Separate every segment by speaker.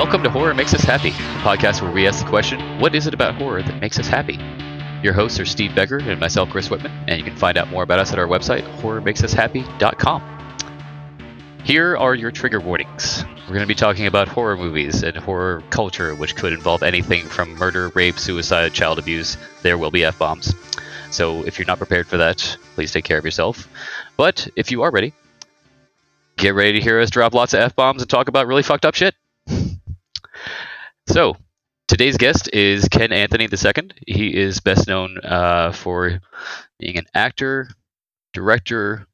Speaker 1: Welcome to Horror Makes Us Happy, the podcast where we ask the question, what is it about horror that makes us happy? Your hosts are Steve Becker and myself, Chris Whitman, and you can find out more about us at our website, horrormakesushappy.com. Here are your trigger warnings. We're going to be talking about horror movies and horror culture, which could involve anything from murder, rape, suicide, child abuse. There will be F bombs. So if you're not prepared for that, please take care of yourself. But if you are ready, get ready to hear us drop lots of F bombs and talk about really fucked up shit. So, today's guest is Ken Anthony II. He is best known uh, for being an actor, director,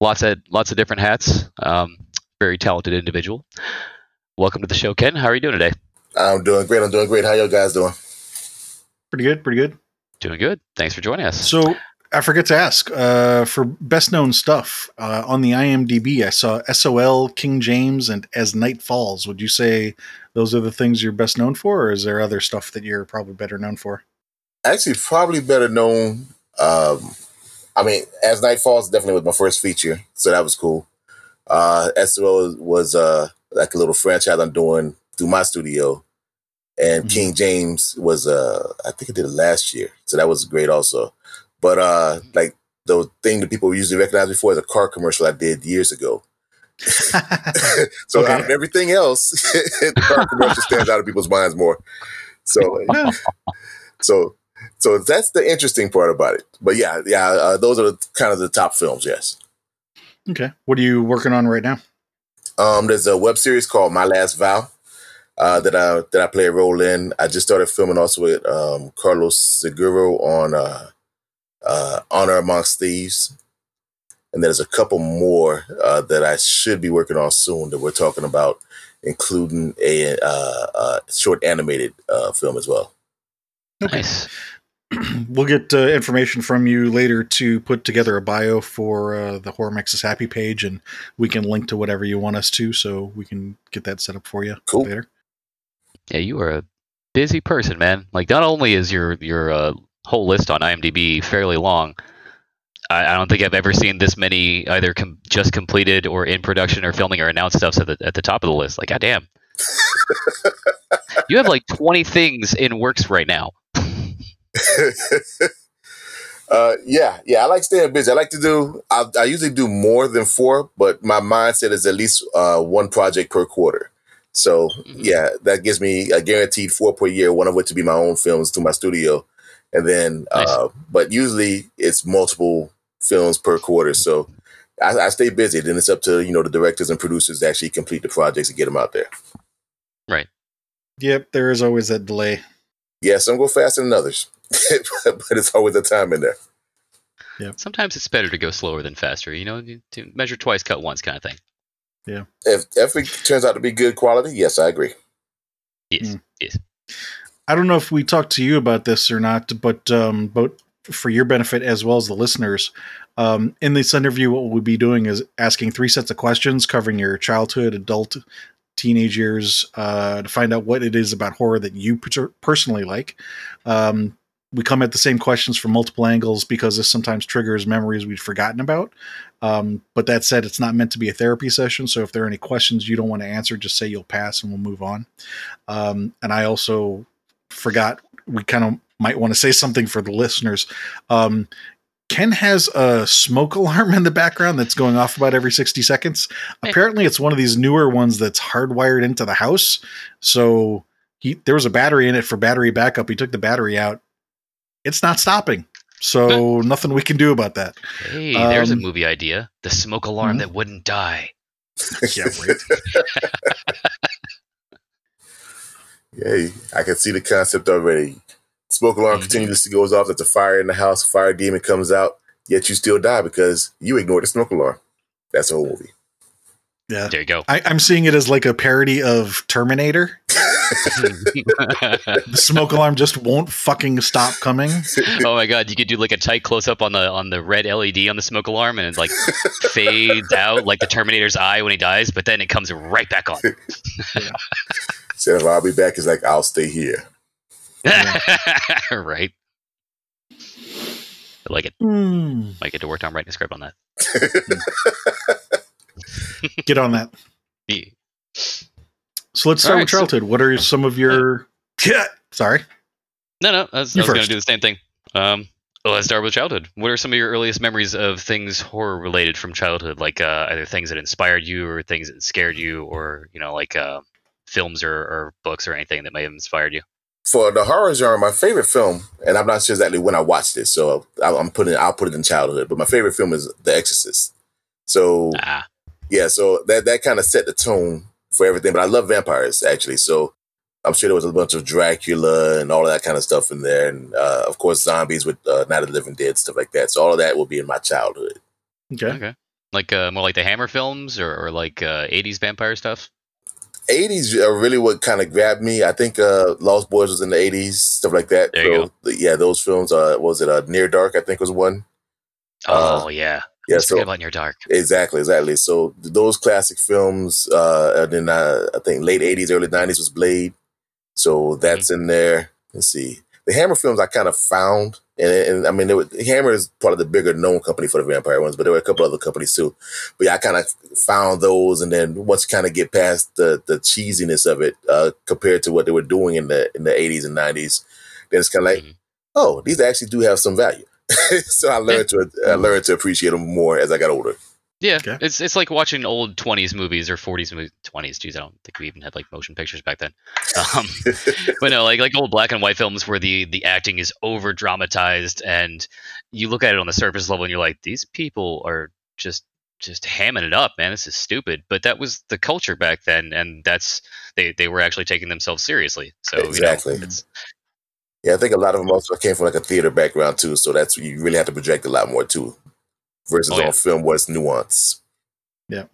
Speaker 1: lots of lots of different hats. Um, very talented individual. Welcome to the show, Ken. How are you doing today?
Speaker 2: I'm doing great. I'm doing great. How you guys doing?
Speaker 3: Pretty good. Pretty good.
Speaker 1: Doing good. Thanks for joining us.
Speaker 3: So I forget to ask uh, for best known stuff uh, on the IMDb. I saw SOL, King James, and As Night Falls. Would you say those are the things you're best known for, or is there other stuff that you're probably better known for?
Speaker 2: Actually, probably better known. Um, I mean, As Night Falls definitely was my first feature, so that was cool. Uh, SOL was uh, like a little franchise I'm doing through my studio, and
Speaker 3: Mhm.
Speaker 2: King James was uh, I think I did it last year, so that was great also. But uh, like the thing that people usually recognize me for is a car commercial I did years ago. so
Speaker 3: Okay.
Speaker 2: out of everything else, the car commercial stands out of people's minds more. So,
Speaker 3: Yeah.
Speaker 2: so, so that's the interesting part about it. But yeah, yeah, uh, those are the, kind of the top films. Yes.
Speaker 3: okay. What are you working on right now?
Speaker 2: Um, there's a web series called My Last Vow uh, that I that I play a role in. I just started filming also with um, Carlos Seguro on uh, uh, Honor Amongst Thieves, and there's a couple more uh, that I should be working on soon that we're talking about, including a uh, uh, short animated uh, film as well.
Speaker 1: Nice.
Speaker 3: we'll get uh, information from you later to put together a bio for uh, the Horror Makes Us Happy page, and we can link to whatever you want us to, so we can get that set up for you
Speaker 2: Cool.
Speaker 3: later.
Speaker 1: Yeah, you are a busy person, man. Like, not only is your your uh, whole list on IMDb fairly long, I, I don't think I've ever seen this many either com- just completed or in production or filming or announced stuff at the at the top of the list. Like, goddamn, you have like twenty things in works right now.
Speaker 2: uh, yeah, yeah. I like staying busy. I like to do. I, I usually do more than four, but my mindset is at least uh, one project per quarter. So
Speaker 1: Mhm.
Speaker 2: yeah, that gives me a guaranteed four per year. One of which to be my own films to my studio, and then.
Speaker 1: Nice.
Speaker 2: Uh, but usually it's multiple films per quarter. So I, I stay busy. Then it's up to you know the directors and producers to actually complete the projects and get them out there. Right.
Speaker 3: Yep, there is always that delay.
Speaker 2: Yeah, some go faster than others, but it's always a time in there. Yeah.
Speaker 1: Sometimes it's better to go slower than faster. You know, to measure twice, cut once, kind of thing. Yeah.
Speaker 2: If if it turns out to be good quality, yes, I agree.
Speaker 1: Yes,
Speaker 3: Mm.
Speaker 1: yes.
Speaker 3: I don't know if we talked to you about this or not, but um, but for your benefit as well as the listeners, um, in this interview, what we'll be doing is asking three sets of questions covering your childhood, adult, teenage years uh, to find out what it is about horror that you per- personally like. Um, we come at the same questions from multiple angles because this sometimes triggers memories we've forgotten about. Um, but that said, it's not meant to be a therapy session. So if there are any questions you don't want to answer, just say you'll pass and we'll move on. Um, and I also forgot we kind of might want to say something for the listeners. Um, Ken has a smoke alarm in the background that's going off about every 60 seconds.
Speaker 1: Hey.
Speaker 3: Apparently, it's one of these newer ones that's hardwired into the house. So he there was a battery in it for battery backup. He took the battery out. It's not stopping. So nothing we can do about that.
Speaker 1: Hey, there's a
Speaker 3: Um,
Speaker 1: movie idea: the smoke alarm
Speaker 3: mhm.
Speaker 1: that wouldn't die.
Speaker 3: Yeah, right.
Speaker 2: Hey, I can see the concept already. Smoke alarm
Speaker 1: Mhm.
Speaker 2: continuously goes off. There's a fire in the house. Fire demon comes out. Yet you still die because you ignored the smoke alarm. That's the whole movie.
Speaker 3: Yeah.
Speaker 1: There you go.
Speaker 3: I, I'm seeing it as like a parody of Terminator. The smoke alarm just won't fucking stop coming.
Speaker 1: oh my god, you could do like a tight close up on the on the red LED on the smoke alarm, and it like fades out like the Terminator's eye when he dies, but then it comes right back on.
Speaker 2: Instead of I'll be back, it's like I'll stay here.
Speaker 1: right. I like it.
Speaker 3: Hmm.
Speaker 1: Might get to work on writing a script on that.
Speaker 3: Get on that.
Speaker 1: Yeah.
Speaker 3: So let's start
Speaker 1: All
Speaker 3: with
Speaker 1: right, so-
Speaker 3: childhood. what are some of your? Yeah. Sorry.
Speaker 1: No, no, I was, was going to do the same thing. Um, well, let's start with childhood. What are some of your earliest memories of things horror related from childhood? Like uh, either things that inspired you, or things that scared you, or you know, like uh, films or, or books or anything that may have inspired you.
Speaker 2: For the horror genre, my favorite film, and I'm not sure exactly when I watched it, so I- I'm putting I'll put it in childhood. But my favorite film is The Exorcist. So
Speaker 1: Ah,
Speaker 2: yeah, so that that kind of set the tone for everything. But I love vampires actually, so I'm sure there was a bunch of Dracula and all of that kind of stuff in there, and uh, of course zombies with uh, Night of the Living Dead stuff like that. So all of that will be in my childhood.
Speaker 3: Okay.
Speaker 1: okay. Like uh, more like the Hammer films, or, or like uh, '80s vampire stuff.
Speaker 2: 80s are really what kind of grabbed me. I think uh, Lost Boys was in the 80s, stuff like that.
Speaker 1: There you
Speaker 2: so yeah, those films. Uh, was it uh, Near Dark? I think was one. Uh,
Speaker 1: Oh yeah,
Speaker 2: Yeah,
Speaker 1: Let's
Speaker 2: so
Speaker 1: about Near Dark.
Speaker 2: Exactly, exactly. So those classic films, uh, and then uh, I think late '80s, early '90s was Blade. So that's in there. Let's see. The Hammer films I kind of found, and, and I mean, were, Hammer is part of the bigger known company for the vampire ones, but there were a couple other companies too. But yeah, I kind of found those, and then once you kind of get past the the cheesiness of it uh, compared to what they were doing in the in the '80s and '90s, then it's kind of like,
Speaker 1: Mhm.
Speaker 2: oh, these actually do have some value. so I learned to I learned to appreciate them more as I got older.
Speaker 1: Yeah,
Speaker 3: Okay.
Speaker 1: it's it's like watching old 20s movies or 40s movies. 20s, geez, I don't think we even had like motion pictures back then. Um, but no, like like old black and white films where the the acting is over dramatized, and you look at it on the surface level, and you're like, these people are just just hamming it up, man. This is stupid. But that was the culture back then, and that's they they were actually taking themselves seriously. So
Speaker 2: Exactly.
Speaker 1: you know,
Speaker 2: Yeah, I think a lot of them also came from like a theater background too, so that's you really have to project a lot more too, versus
Speaker 1: Oh, yeah.
Speaker 2: on film where it's nuance. Yeah.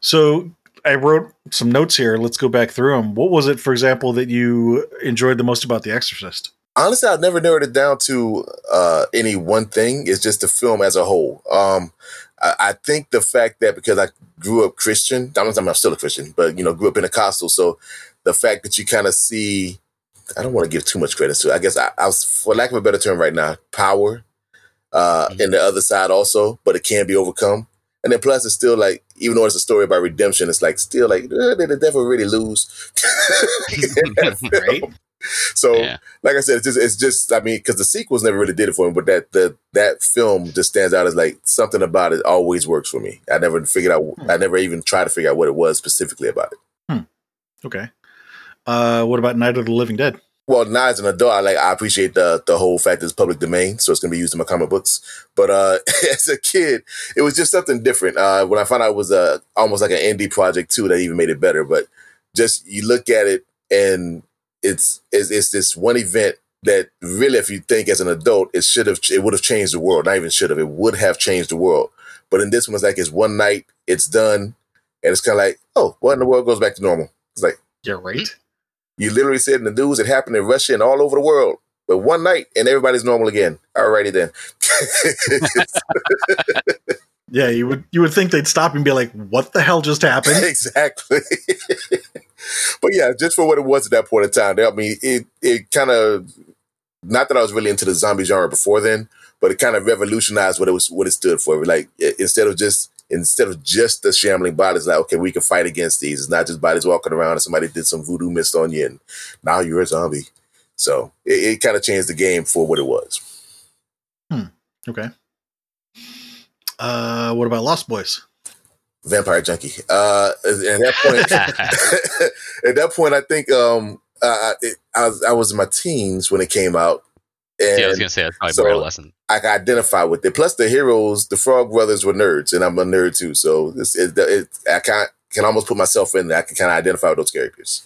Speaker 3: So I wrote some notes here. Let's go back through them. What was it, for example, that you enjoyed the most about The Exorcist?
Speaker 2: Honestly, I've never narrowed it down to uh, any one thing. It's just the film as a whole. Um, I, I think the fact that because I grew up Christian, I'm not I'm still a Christian, but you know, grew up Pentecostal, so the fact that you kind of see, I don't want to give too much credit to it. I guess I, I was, for lack of a better term, right now, power uh,
Speaker 1: Mhm.
Speaker 2: in the other side also, but it can be overcome. And then plus, it's still like, even though it's a story about redemption, it's like still like, uh, did the devil really lose? In that film.
Speaker 3: Right?
Speaker 2: So,
Speaker 1: Yeah.
Speaker 2: like I said, it's just, it's just, I mean, because the sequels never really did it for me, but that the that film just stands out as like something about it always works for me. I never figured out, I never even tried to figure out what it was specifically about it.
Speaker 3: Okay. Uh, what about Night of the Living Dead?
Speaker 2: Well, now as an adult, I like I appreciate the the whole fact that it's public domain, so it's gonna be used in my comic books. But uh, as a kid, it was just something different. Uh, when I found out it was uh, almost like an indie project too, that even made it better. But just you look at it, and it's it's, it's this one event that really, if you think as an adult, it should have it would have changed the world. Not even should have, it would have changed the world. But in this one, it's like it's one night, it's done, and it's kind of like, oh, what in the world goes back to normal? It's like.
Speaker 3: You're right.
Speaker 2: You literally said in the news it happened in Russia and all over the world. But one night and everybody's normal again. Alrighty then.
Speaker 3: Yeah, you would you would think they'd stop and be like, "What the hell just happened?"
Speaker 2: exactly. but yeah, just for what it was at that point in time, I mean, it it kind of not that I was really into the zombie genre before then, but it kind of revolutionized what it was what it stood for. Like instead of just instead of just the shambling bodies, like okay, we can fight against these. It's not just bodies walking around and somebody did some voodoo mist on you and now you're a zombie. So it, it kind of changed the game for what it was.
Speaker 3: Okay. Uh, what about Lost Boys?
Speaker 2: Vampire junkie. Uh, at that point, at that point, I think um, uh, it, I was I was in my teens when it came out, and
Speaker 1: yeah, I was gonna say that's probably
Speaker 2: so-
Speaker 1: more adolescent.
Speaker 2: I could identify with it. Plus, the heroes, the Frog Brothers, were nerds, and I'm a nerd too. So this it, it, I can't can almost put myself in there. I can kind of identify with those characters.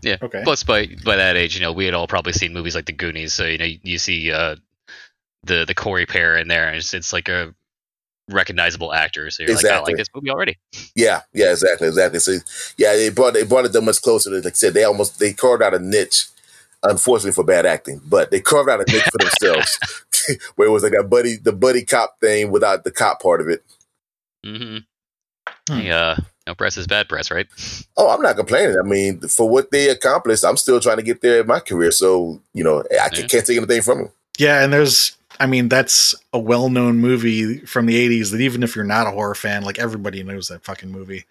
Speaker 2: Yeah.
Speaker 3: Okay.
Speaker 1: Plus, by by that age, you know, we had all probably seen movies like The Goonies, so you know, you, you see uh, the the Corey pair in there, and it's, it's like a recognizable actor. So you're like, I
Speaker 2: Exactly.
Speaker 1: like this movie already.
Speaker 2: Yeah, yeah, exactly, exactly. So yeah, they brought they brought it that much closer. To, like I said, they almost they carved out a niche. Unfortunately for bad acting, but they carved out a niche for themselves, where it was like a buddy, the buddy cop thing without the cop part of it.
Speaker 1: Mm-hmm.
Speaker 3: Hmm.
Speaker 1: Hey, uh, no press is bad press, right?
Speaker 2: Oh, I'm not complaining. I mean, for what they accomplished, I'm still trying to get there in my career. So, you know, I can,
Speaker 1: Yeah.
Speaker 2: can't take anything from them.
Speaker 3: Yeah, and there's, I mean, that's a well-known movie from the '80s that even if you're not a horror fan, like everybody knows that fucking movie.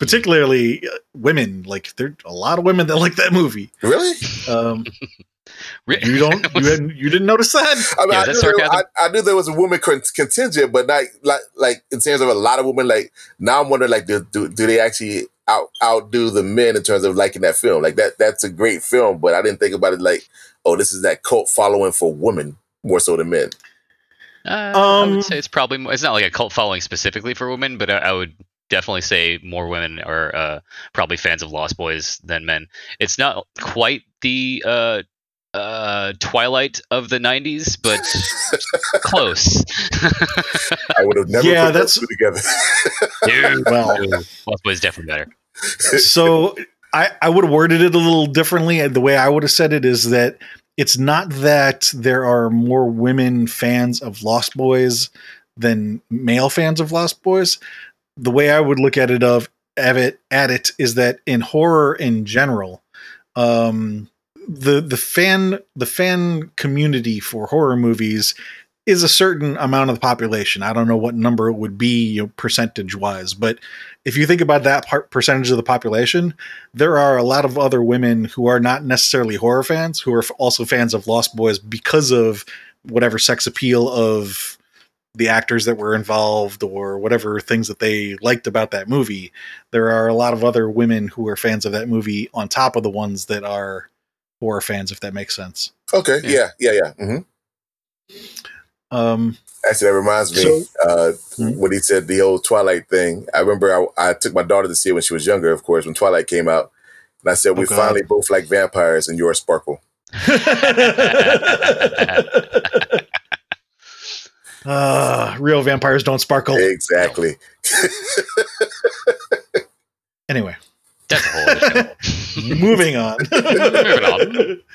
Speaker 3: Particularly uh, women. Like there are a lot of women that like that movie.
Speaker 2: Really?
Speaker 3: Um, you don't you, hadn't, you didn't notice that?
Speaker 2: I mean,
Speaker 1: Yeah,
Speaker 2: I, knew there, I. I knew there was a woman contingent, but not like like in terms of a lot of women. Like now, I'm wondering like do do, do they actually out outdo the men in terms of liking that film? Like that that's a great film, but I didn't think about it like oh, this is that cult following for women more so than men.
Speaker 1: Uh, I
Speaker 3: Um,
Speaker 1: would say it's probably more, it's not like a cult following specifically for women, but I, I would definitely say more women are uh, probably fans of Lost Boys than men. It's not quite the uh, uh, Twilight of the '90s, but close.
Speaker 2: I would have never
Speaker 3: Yeah,
Speaker 2: put those
Speaker 3: that's-
Speaker 2: two together.
Speaker 1: Dude,
Speaker 3: Well-
Speaker 1: dude, Lost Boys definitely better.
Speaker 3: so I, I would have worded it a little differently. The way I would have said it is that it's not that there are more women fans of Lost Boys than male fans of Lost Boys. The way I would look at it of at it at it is that in horror in general, um, the the fan the fan community for horror movies is a certain amount of the population. I don't know what number it would be you know, percentage wise, but if you think about that part, percentage of the population, there are a lot of other women who are not necessarily horror fans who are also fans of Lost Boys because of whatever sex appeal of the actors that were involved or whatever things that they liked about that movie. There are a lot of other women who are fans of that movie on top of the ones that are horror fans, if that makes sense.
Speaker 2: okay,
Speaker 1: Yeah.
Speaker 2: yeah, yeah, yeah. hmm
Speaker 3: Um,
Speaker 2: Actually, that reminds me
Speaker 3: So-
Speaker 2: uh,
Speaker 3: Hmm?
Speaker 2: when he said the old Twilight thing. I remember I, I took my daughter to see it when she was younger, of course, when Twilight came out. And I said, We
Speaker 3: Oh, God.
Speaker 2: finally both like vampires and you're a sparkle.
Speaker 3: uh, real vampires don't sparkle.
Speaker 2: Exactly.
Speaker 3: Anyway,
Speaker 1: That's a whole
Speaker 3: moving on.
Speaker 1: Moving on.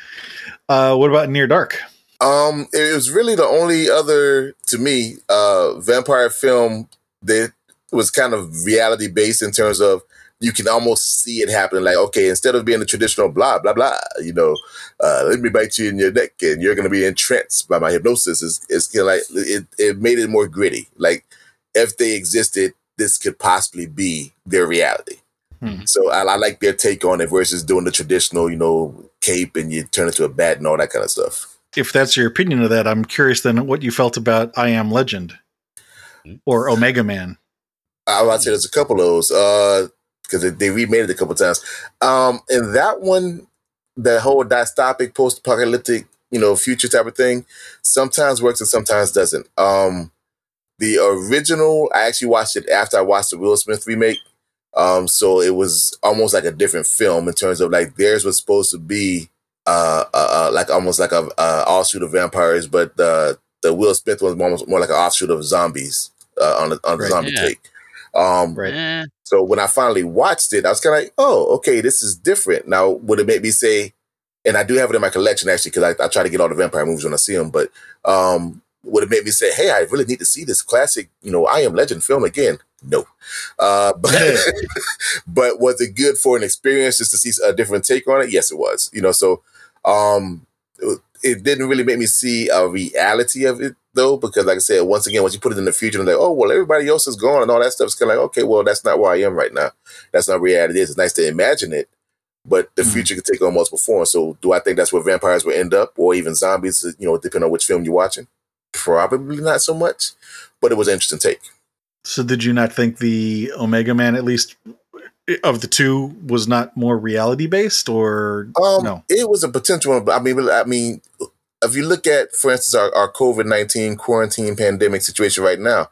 Speaker 3: Uh, what about Near Dark?
Speaker 2: Um, it was really the only other, to me, uh, vampire film that was kind of reality based in terms of you can almost see it happening. Like, okay, instead of being the traditional blah blah blah, you know, uh, let me bite you in your neck and you're going to be entranced by my hypnosis. It's, it's kind of like it, it made it more gritty. Like, if they existed, this could possibly be their reality.
Speaker 3: Hmm.
Speaker 2: So I, I like their take on it versus doing the traditional, you know, cape and you turn into a bat and all that kind of stuff.
Speaker 3: If that's your opinion of that, I'm curious then what you felt about I Am Legend or Omega Man.
Speaker 2: I would say there's a couple of those because they, they remade it a couple times. Um, and that one, the whole dystopic, post-apocalyptic, you know, future type of thing, sometimes works and sometimes doesn't. Um, the original, I actually watched it after I watched the Will Smith remake. Um, so it was almost like a different film in terms of like theirs was supposed to be uh, uh, uh like almost like a uh, offshoot of vampires, but the the Will Smith one was almost more like an offshoot of zombies uh, on the on a
Speaker 3: Right.
Speaker 2: zombie
Speaker 1: Yeah.
Speaker 2: take. Um,
Speaker 3: Right.
Speaker 1: Eh,
Speaker 2: so when I finally watched it, I was kind of like, oh, okay, this is different. Now, would it make me say, and I do have it in my collection actually, because I, I try to get all the vampire movies when I see them, but um, would it make me say, hey, I really need to see this classic, you know, I Am Legend film again? No. Uh, but, but was it good for an experience just to see a different take on it? Yes, it was. You know, so um, it, didn't really make me see a reality of it though, because like I said, once again, once you put it in the future, and like, oh well, everybody else is gone and all that stuff, it's kind of like, okay, well, that's not where I am right now. That's not reality. It is. It's nice to imagine it, but the
Speaker 3: Mhm.
Speaker 2: future could take on multiple forms. So, do I think that's where vampires will end up, or even zombies? You know, depending on which film you're watching. Probably not so much, but it was an interesting take.
Speaker 3: So did you not think the Omega Man, at least of the two, was not more reality based or
Speaker 2: Um,
Speaker 3: no?
Speaker 2: it was a potential one, but I mean, I mean, if you look at, for instance, our, our COVID nineteen quarantine pandemic situation right now,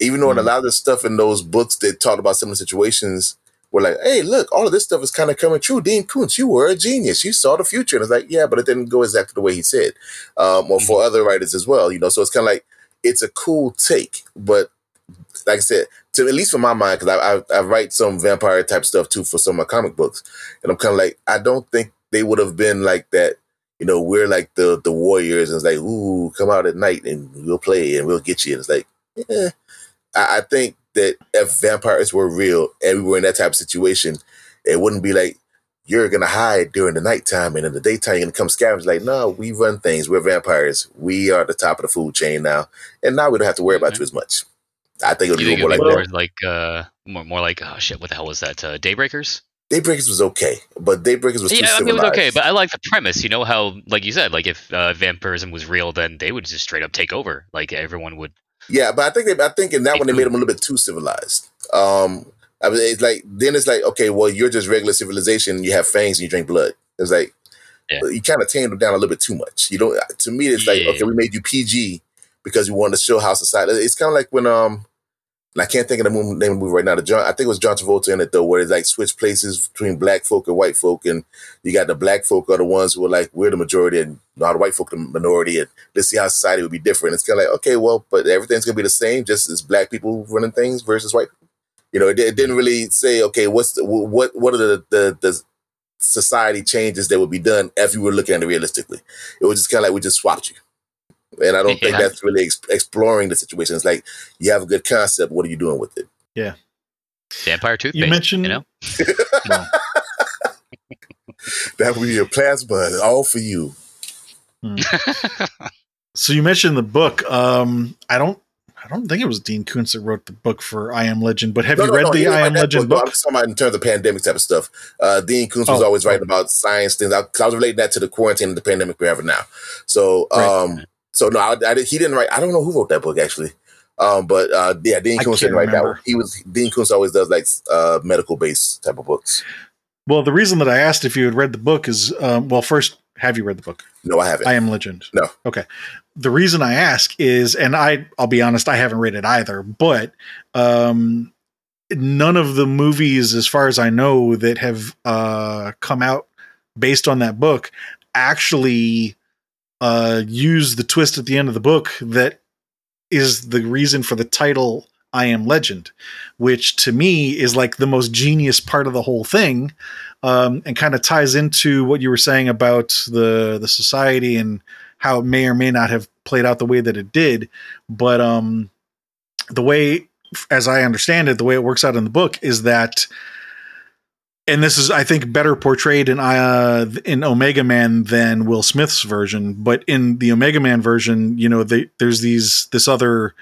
Speaker 2: even though in a
Speaker 3: Mhm.
Speaker 2: lot of the stuff in those books that talked about similar situations were like, hey, look, all of this stuff is kind of coming true. Dean Koontz, you were a genius. You saw the future, and it's like, yeah, but it didn't go exactly the way he said, um, or for other writers as well. You know, so it's kind of like it's a cool take, but like I said, to at least for my mind, because I, I I write some vampire type stuff too for some of my comic books, and I'm kind of like, I don't think they would have been like that. You know, we're like the the warriors, and it's like, ooh, come out at night and we'll play and we'll get you. And it's like, yeah, I, I think that if vampires were real and we were in that type of situation, it wouldn't be like you're gonna hide during the nighttime and in the daytime you're gonna come scavenge. Like, no, we run things. We're vampires. We are the top of the food chain now, and now we don't have to worry about mm-hmm. you as much. I think it would be more like that.
Speaker 1: more like uh more more like oh shit, what the hell was that? Uh, Daybreakers?
Speaker 2: Daybreakers was okay, but Daybreakers was too
Speaker 1: Yeah, I mean it was okay, but I like the premise. You know how, like you said, like if uh, vampirism was real, then they would just straight up take over. Like everyone would.
Speaker 2: Yeah, but I think they, I think in that one they made them a little bit too civilized. Um, I mean, it's like then it's like okay, well you're just regular civilization. You have fangs and you drink blood. It's like
Speaker 1: Yeah.
Speaker 2: you kind of tamed them down a little bit too much. You don't. To me, it's like
Speaker 1: Yeah.
Speaker 2: okay, we made you PG because we wanted to show how society. It's kind of like when um, and I can't think of the movie, name of the movie right now. The John, I think it was John Travolta in it though, where it's like switch places between black folk and white folk, and you got the black folk are the ones who are like we're the majority, and now the white folk the minority, and let's see how society would be different. It's kind of like okay, well, but everything's gonna be the same, just as black people running things versus white. You know, it, it didn't really say okay, what's the, what what are the, the the society changes that would be done if you were looking at it realistically. It was just kind of like we just swapped you. And I don't think that's really ex- exploring the situation. It's like you have a good concept. What are you doing with it? Yeah.
Speaker 1: Vampire toothpaste.
Speaker 3: You mentioned
Speaker 1: you know,
Speaker 3: well,
Speaker 2: That would be your plasma, all for you.
Speaker 3: so you mentioned the book. Um, I don't, I don't think it was Dean Koontz that wrote the book for I Am Legend. But have
Speaker 2: No,
Speaker 3: you
Speaker 2: no,
Speaker 3: read
Speaker 2: no,
Speaker 3: the I Am Legend
Speaker 2: No,
Speaker 3: book?
Speaker 2: I'm talking about in terms of pandemic type of stuff. Uh, Dean Koontz was
Speaker 3: Oh,
Speaker 2: always writing about science things. I, 'cause I was relating that to the quarantine and the pandemic we're having now. So,
Speaker 3: Right.
Speaker 2: So no, I, I, he didn't write. I don't know who wrote that book actually. Um, but uh, yeah, Dean Koontz didn't write that
Speaker 3: remember.
Speaker 2: one. He was Dean Koontz always does like uh, medical based type of books.
Speaker 3: Well, the reason that I asked if you had read the book is, um, well, first, have you read the book?
Speaker 2: No, I haven't.
Speaker 3: I Am Legend.
Speaker 2: No.
Speaker 3: Okay. The reason I ask is, and I, I'll be honest, I haven't read it either, but um, none of the movies, as far as I know, that have uh, come out based on that book actually uh, use the twist at the end of the book that is the reason for the title I Am Legend, which to me is like the most genius part of the whole thing. Um, and kind of ties into what you were saying about the the society and how it may or may not have played out the way that it did. But um, the way, as I understand it, the way it works out in the book is that, and this is, I think, better portrayed in uh, in Omega Man than Will Smith's version. But in the Omega Man version, you know, they, there's these this other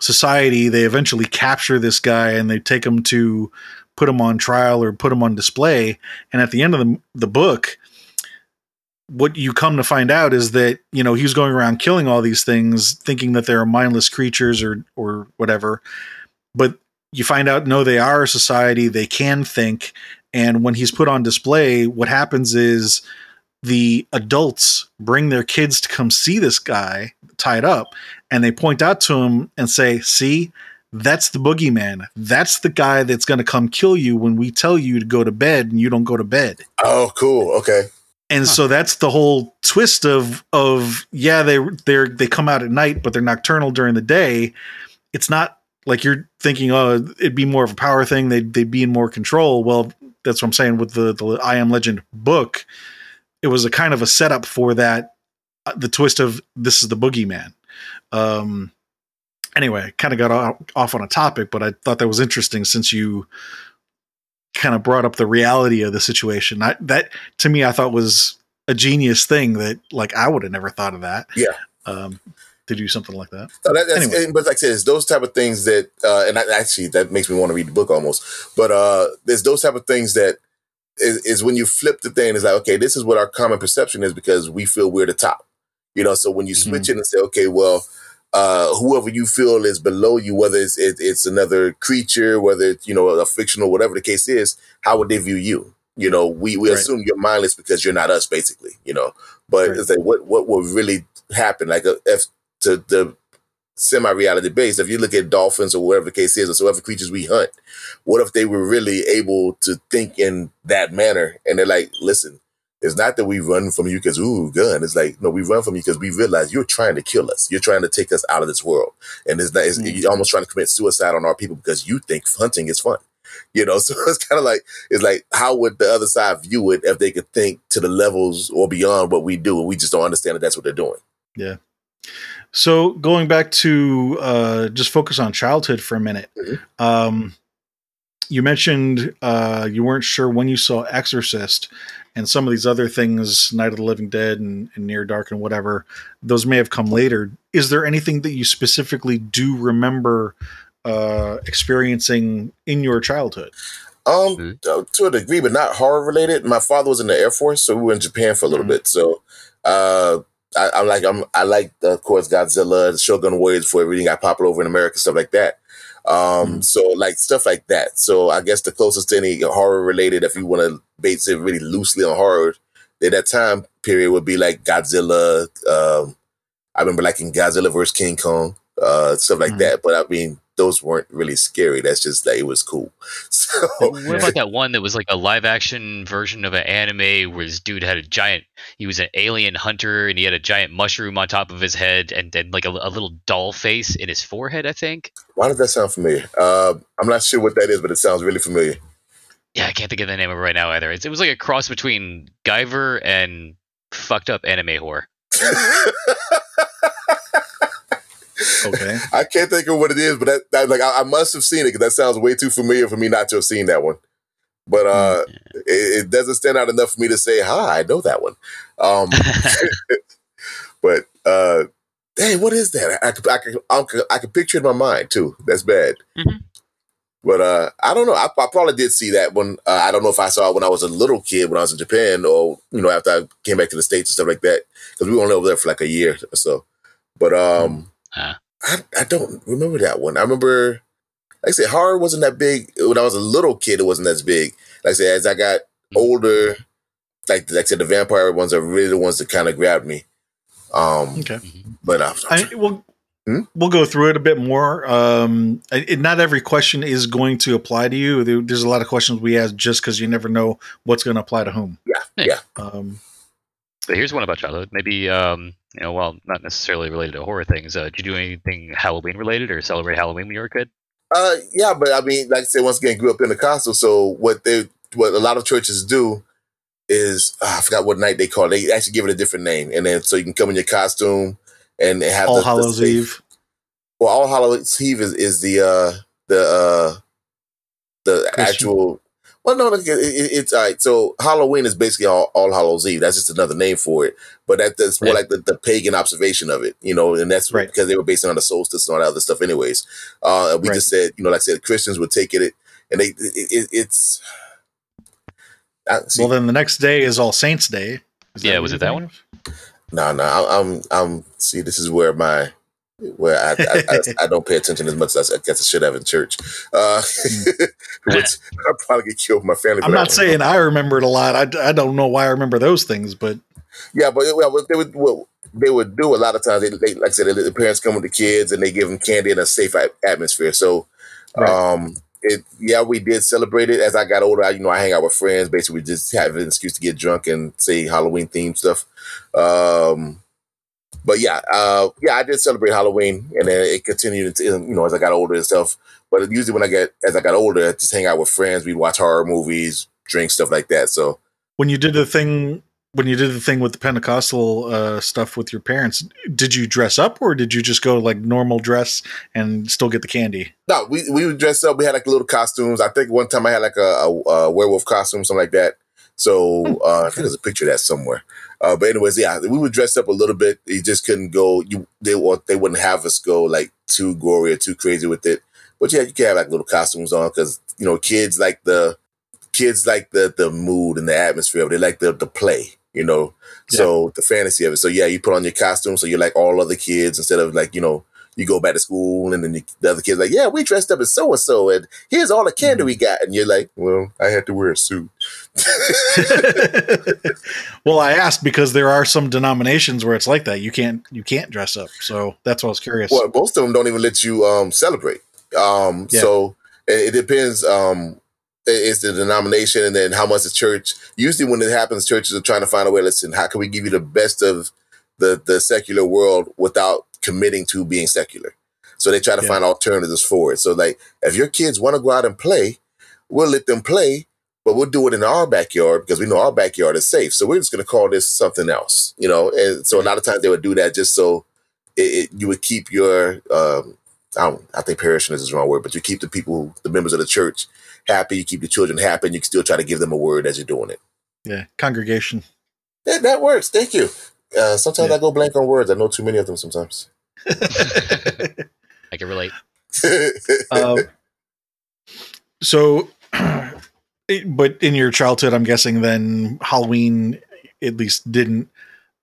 Speaker 3: society. They eventually capture this guy and they take him to put him on trial or put him on display. And at the end of the the book, what you come to find out is that you know he was going around killing all these things thinking that they're mindless creatures or or whatever but you find out no they are a society they can think and when he's put on display what happens is the adults bring their kids to come see this guy tied up and they point out to him and say see that's the boogeyman that's the guy that's going to come kill you when we tell you to go to bed and you don't go to bed
Speaker 2: oh, cool. Okay.
Speaker 3: and
Speaker 1: Huh.
Speaker 3: so that's the whole twist of of yeah they they they come out at night but they're nocturnal during the day it's not like you're thinking oh it'd be more of a power thing they'd, they'd be in more control well that's what i'm saying with the the i am legend book it was a kind of a setup for that uh, the twist of this is the boogeyman. Um anyway kind of got off, off on a topic but i thought that was interesting since you kind of brought up the reality of the situation. I, that to me i thought was a genius thing that like i would have never thought of that.
Speaker 2: Yeah.
Speaker 3: um to do something like that
Speaker 2: So that, that's,
Speaker 3: Anyway.
Speaker 2: but like I said, it's those type of things that, uh, and I, actually that makes me want to read the book almost. But uh, there's those type of things that is, is when you flip the thing. It's like, okay, this is what our common perception is because we feel we're the top. You know, so when you
Speaker 3: Mm-hmm.
Speaker 2: switch it and say, okay, well, uh, whoever you feel is below you, whether it's it, it's another creature, whether it's you know a fictional, whatever the case is, how would they view you? You know, we we
Speaker 3: Right.
Speaker 2: assume you're mindless because you're not us, basically. You know, but
Speaker 3: Right.
Speaker 2: it's like what what will really happen? Like uh, if to the semi-reality based. If you look at dolphins or whatever the case is, or so whatever creatures we hunt, what if they were really able to think in that manner? And they're like, listen, it's not that we run from you because ooh, gun. It's like no, we run from you because we realize you're trying to kill us. You're trying to take us out of this world, and it's not. It's,
Speaker 3: Mm.
Speaker 2: You're almost trying to commit suicide on our people because you think hunting is fun. You know, so it's kind of like it's like how would the other side view it if they could think to the levels or beyond what we do, and we just don't understand that that's what they're doing.
Speaker 3: So going back to uh, just focus on childhood for a minute.
Speaker 2: Mhm.
Speaker 3: Um, you mentioned uh, you weren't sure when you saw Exorcist and some of these other things, Night of the Living Dead and, and Near Dark and whatever. Those may have come later. Is there anything that you specifically do remember uh, experiencing in your childhood?
Speaker 2: Um,
Speaker 1: Mhm.
Speaker 2: uh, to a degree, but not horror related. My father was in the Air Force, so we were in Japan for a little
Speaker 3: Mhm.
Speaker 2: bit. So, uh, I, I'm like, I'm, I like, of course, Godzilla, Shogun Warriors before everything got popular over in America, stuff like that. Um,
Speaker 3: Mhm.
Speaker 2: so like stuff like that. So I guess the closest to any horror related, if you want to base it really loosely on horror, at that time period would be like Godzilla. Um, I remember like in Godzilla versus King Kong, uh, stuff like
Speaker 3: Mhm.
Speaker 2: that. But I mean, those weren't really scary. That's just like it was cool. So
Speaker 1: What about that one that was like a live action version of an anime where this dude had a giant, he was an alien hunter and he had a giant mushroom on top of his head and then like a, a little doll face in his forehead, I think.
Speaker 2: why does that sound familiar? Uh, I'm not sure what that is, but it sounds really familiar.
Speaker 1: Yeah, I can't think of the name of it right now either. It's, it was like a cross between Guyver and fucked up anime horror.
Speaker 3: Okay.
Speaker 2: I can't think of what it is, but that, that like I, I must have seen it because that sounds way too familiar for me not to have seen that one. But uh, it, it doesn't stand out enough for me to say, "Hi, I know that one." Um, but uh, dang, what is that? I, could- I, could- I, could- I can picture it in my mind too. That's bad.
Speaker 1: Mhm.
Speaker 2: But uh, I don't know. I, I probably did see that one. Uh, I don't know if I saw it when I was a little kid when I was in Japan, or you know after I came back to the states and stuff like that. Because we were only over there for like a year or so. But um,
Speaker 1: Ah.
Speaker 2: I, I don't remember that one. I remember, like I said, horror wasn't that big when I was a little kid. It wasn't as big. Like I said, as I got older, like like I said, the vampire ones are really the ones that kind of grabbed me. Um,
Speaker 3: Okay.
Speaker 2: but uh,
Speaker 3: I, we'll,
Speaker 2: Hmm?
Speaker 3: we'll go through it a bit more. Um, it, not every question is going to apply to you. There- there's a lot of questions we ask just because you never know what's going to apply to whom.
Speaker 2: yeah,
Speaker 1: Yeah.
Speaker 2: yeah.
Speaker 3: Um,
Speaker 1: But here's one about childhood. Maybe, um, you know, well, not necessarily related to horror things. Uh, did you do anything Halloween related or celebrate Halloween when you were a kid?
Speaker 2: Uh, yeah, but I mean, like I said, once again, grew up Pentecostal. So what they, what a lot of churches do is, ah, I forgot what night they call. it. They actually give it a different name, and then so you can come in your costume and have
Speaker 3: All
Speaker 2: the, the
Speaker 3: Hallows
Speaker 2: safe-
Speaker 3: Eve.
Speaker 2: Well, All Hallows Eve is, is the uh the uh the
Speaker 3: Christian.
Speaker 2: actual. Well, no, it, it, it's all right. So Halloween is basically all, all Hallows Eve. That's just another name for it. But that, that's more
Speaker 1: Yeah.
Speaker 2: like the, the pagan observation of it, you know, and that's
Speaker 3: Right.
Speaker 2: because they were based on the solstice and all that other stuff, anyways. Uh, we
Speaker 3: Right.
Speaker 2: just said, you know, like I said, Christians would take it, and they it, it, it's. I, see,
Speaker 3: Well, then the next day is All Saints Day. Is
Speaker 1: Yeah, was it that
Speaker 3: one? of?
Speaker 2: No, no, I- I'm, I'm. See, this is where my, where I, I, I, I don't pay attention as much as I guess I should have in church. Uh, which I probably get killed my family.
Speaker 3: I'm not saying I remember it a lot. I, I don't know why I remember those things, but
Speaker 2: Yeah, but well, they would what they would do a lot of times. They, they like I said, the parents come with the kids and they give them candy in a safe atmosphere. So,
Speaker 3: Right.
Speaker 2: um, it yeah, we did celebrate it. As I got older, I, you know, I hang out with friends. Basically, we just have an excuse to get drunk and say Halloween themed stuff. Um, but yeah, uh, yeah, I did celebrate Halloween, and then it continued you know as I got older and stuff. But usually when I get as I got older, I just hang out with friends. We'd watch horror movies, drink stuff like that. So
Speaker 3: when you did the thing when you did the thing with the Pentecostal uh, stuff with your parents, did you dress up or did you just go like normal dress and still get the candy?
Speaker 2: no, we we would dress up. We had like little costumes. I think one time I had like a, a, a werewolf costume, something like that. So uh, I think there's a picture of that somewhere. Uh, but anyways, yeah, we were dressed up a little bit. You just couldn't go. You they they wouldn't have us go like too gory or too crazy with it. But yeah, you can have like little costumes on because you know kids like the kids like the the mood and the atmosphere. of it. They like the the play. You know, so the fantasy of it. So yeah, you put on your costume, so you're like all other kids instead of like you know you go back to school and then you, the other kids like, yeah, we dressed up as so and so, and here's all the candy we got, and you're like, well, I had to wear a suit.
Speaker 3: well, I asked because there are some denominations where it's like that. You can't you can't dress up. So that's why I was curious.
Speaker 2: well, most of them don't even let you um, celebrate. Um,
Speaker 3: Yeah.
Speaker 2: So it, it depends. Um, it's the denomination and then how much the church. Usually, when it happens, churches are trying to find a way. Listen, how can we give you the best of the the secular world without committing to being secular? So they try to
Speaker 3: Yeah.
Speaker 2: find alternatives for it. So like, if your kids want to go out and play, we'll let them play, but we'll do it in our backyard because we know our backyard is safe. So we're just going to call this something else, you know. And so a lot of times they would do that just so it, it, you would keep your um, I don't I think parishioners is the wrong word, but you keep the people, the members of the church happy, you keep the children happy, and you can still try to give them a word as you're doing it.
Speaker 3: yeah, congregation.
Speaker 2: That, that works. Thank you. Uh, sometimes
Speaker 3: Yeah.
Speaker 2: I go blank on words. I know too many of them sometimes.
Speaker 1: I can relate.
Speaker 3: Uh, so, but in your childhood, I'm guessing then Halloween at least didn't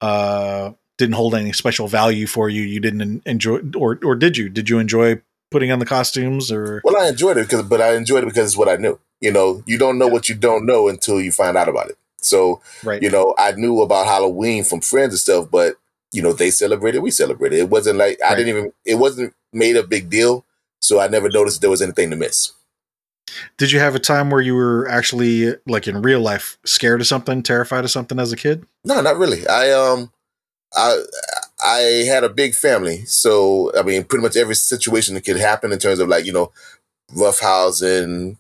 Speaker 3: uh, didn't hold any special value for you. You didn't enjoy, or or did you? Did you enjoy putting on the costumes? Or
Speaker 2: well, I enjoyed it because, but I enjoyed it because it's what I knew. You know, you don't know what you don't know until you find out about it. So,
Speaker 3: right?
Speaker 2: you know, I knew about Halloween from friends and stuff, but you know, they celebrated, we celebrated. It wasn't like I didn't even. It wasn't made a big deal, so I never noticed there was anything to miss.
Speaker 3: Did you have a time where you were actually like in real life scared of something, terrified of something as a kid?
Speaker 2: No, not really. I um, I I had a big family, so I mean, pretty much every situation that could happen in terms of like you know, roughhousing,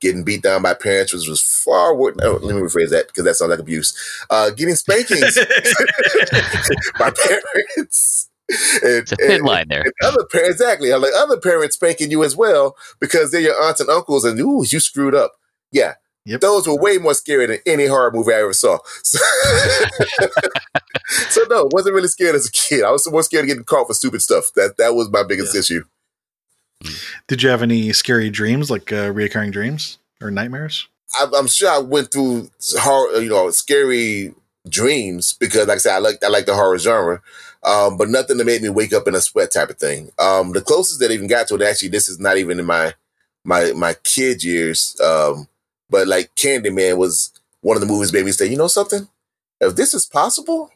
Speaker 2: getting beat down by parents was was far worse. No, let me rephrase that because that sounds like abuse. Uh, getting spankings by parents. And,
Speaker 1: It's a thin
Speaker 2: and-
Speaker 1: line there.
Speaker 2: other parents, exactly, like other parents spanking you as well because they're your aunts and uncles, and ooh, you screwed up. Yeah,
Speaker 3: Yep.
Speaker 2: those were way more scary than any horror movie I ever saw. So, so no, wasn't really scared as a kid. I was more scared of getting caught for stupid stuff. That that was my biggest
Speaker 3: Yeah.
Speaker 2: issue.
Speaker 3: Did you have any scary dreams, like uh, reoccurring dreams or nightmares?
Speaker 2: I, I'm sure I went through horror, you know, scary dreams because, like I said, I like I like the horror genre, um, but nothing that made me wake up in a sweat type of thing. Um, the closest that I even got to it, actually, this is not even in my my my kid years, um, but like Candyman was one of the movies made me say, you know something, if this is possible,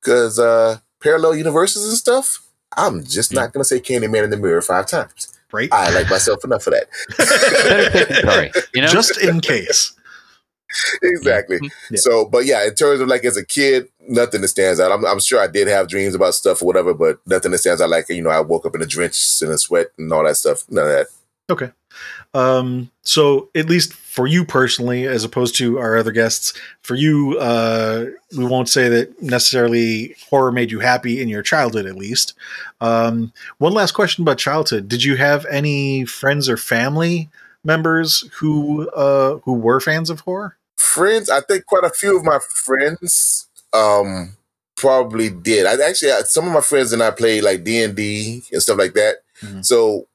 Speaker 2: because uh, parallel universes and stuff, I'm just not gonna say Candyman in the mirror five times.
Speaker 3: Right?
Speaker 2: I like myself enough for that.
Speaker 1: Better safe than sorry. You know,
Speaker 3: Just in case.
Speaker 2: exactly.
Speaker 3: Yeah.
Speaker 2: So, but yeah, in terms of like as a kid, nothing that stands out. I'm, I'm sure I did have dreams about stuff or whatever, but nothing that stands out. Like you know, I woke up in a drench and a sweat and all that stuff. None of that.
Speaker 3: Okay. Um, so at least for you personally, as opposed to our other guests, for you, uh, we won't say that necessarily horror made you happy in your childhood, at least. Um, one last question about childhood: Did you have any friends or family members who uh, who were fans of horror?
Speaker 2: Friends, I think quite a few of my friends um probably did. I actually some of my friends and I played like D and D and stuff like that.
Speaker 3: Mhm.
Speaker 2: So,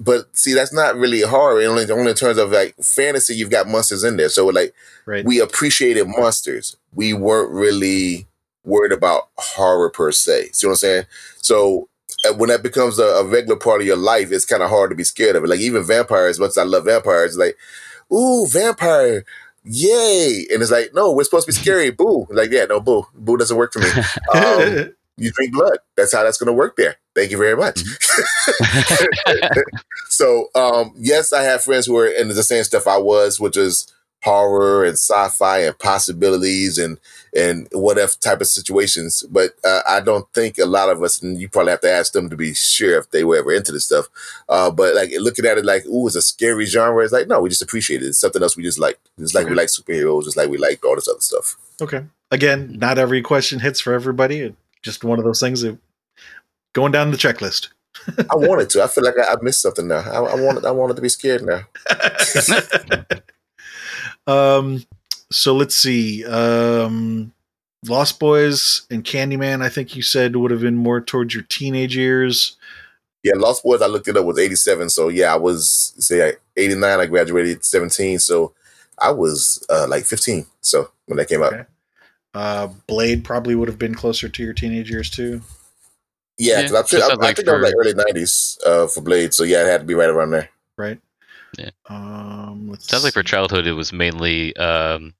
Speaker 2: but see, that's not really horror. Only only in terms of like fantasy, you've got monsters in there. So like
Speaker 3: Right.
Speaker 2: we appreciated monsters. We weren't really worried about horror per se. See what I'm saying? So uh, when that becomes a, a regular part of your life, it's kind of hard to be scared of it. Like even vampires, much as I love vampires, like, ooh, vampire, yay! And it's like, no, we're supposed to be scary. boo! Like, yeah, no, boo, boo doesn't work for me. Um, you drink blood. That's how that's going to work there. Thank you very much. so, um, yes, I have friends who are into the same stuff I was, which is horror and sci-fi and possibilities and and what if type of situations. But uh, I don't think a lot of us, and you probably have to ask them to be sure if they were ever into this stuff. Uh, but like looking at it like, ooh, it's a scary genre. It's like, no, we just appreciate it. It's something else we just like. It's like we like superheroes, just like we like all this other stuff.
Speaker 3: okay. Again, not every question hits for everybody. Just one of those things that going down the checklist.
Speaker 2: I wanted to. I feel like I, I missed something now. I, I wanted. I wanted to be scared now.
Speaker 3: um, so let's see. Um, Lost Boys and Candyman, I think you said would have been more towards your teenage years.
Speaker 2: Yeah, Lost Boys. I looked it up was eighty seven. So yeah, I was say eighty nine. I graduated seventeen. So I was uh, like fifteen. So when that came out,
Speaker 3: Okay. Uh, Blade probably would have been closer to your teenage years too.
Speaker 2: yeah,
Speaker 1: Yeah,
Speaker 2: 'cause I, think- I,
Speaker 1: sounds
Speaker 2: I
Speaker 1: like
Speaker 2: think that was like early nineties uh, for Blade. So yeah, it had to be right around there.
Speaker 3: right?
Speaker 1: Yeah.
Speaker 3: Um, let's
Speaker 1: Sounds like for childhood, it was mainly um,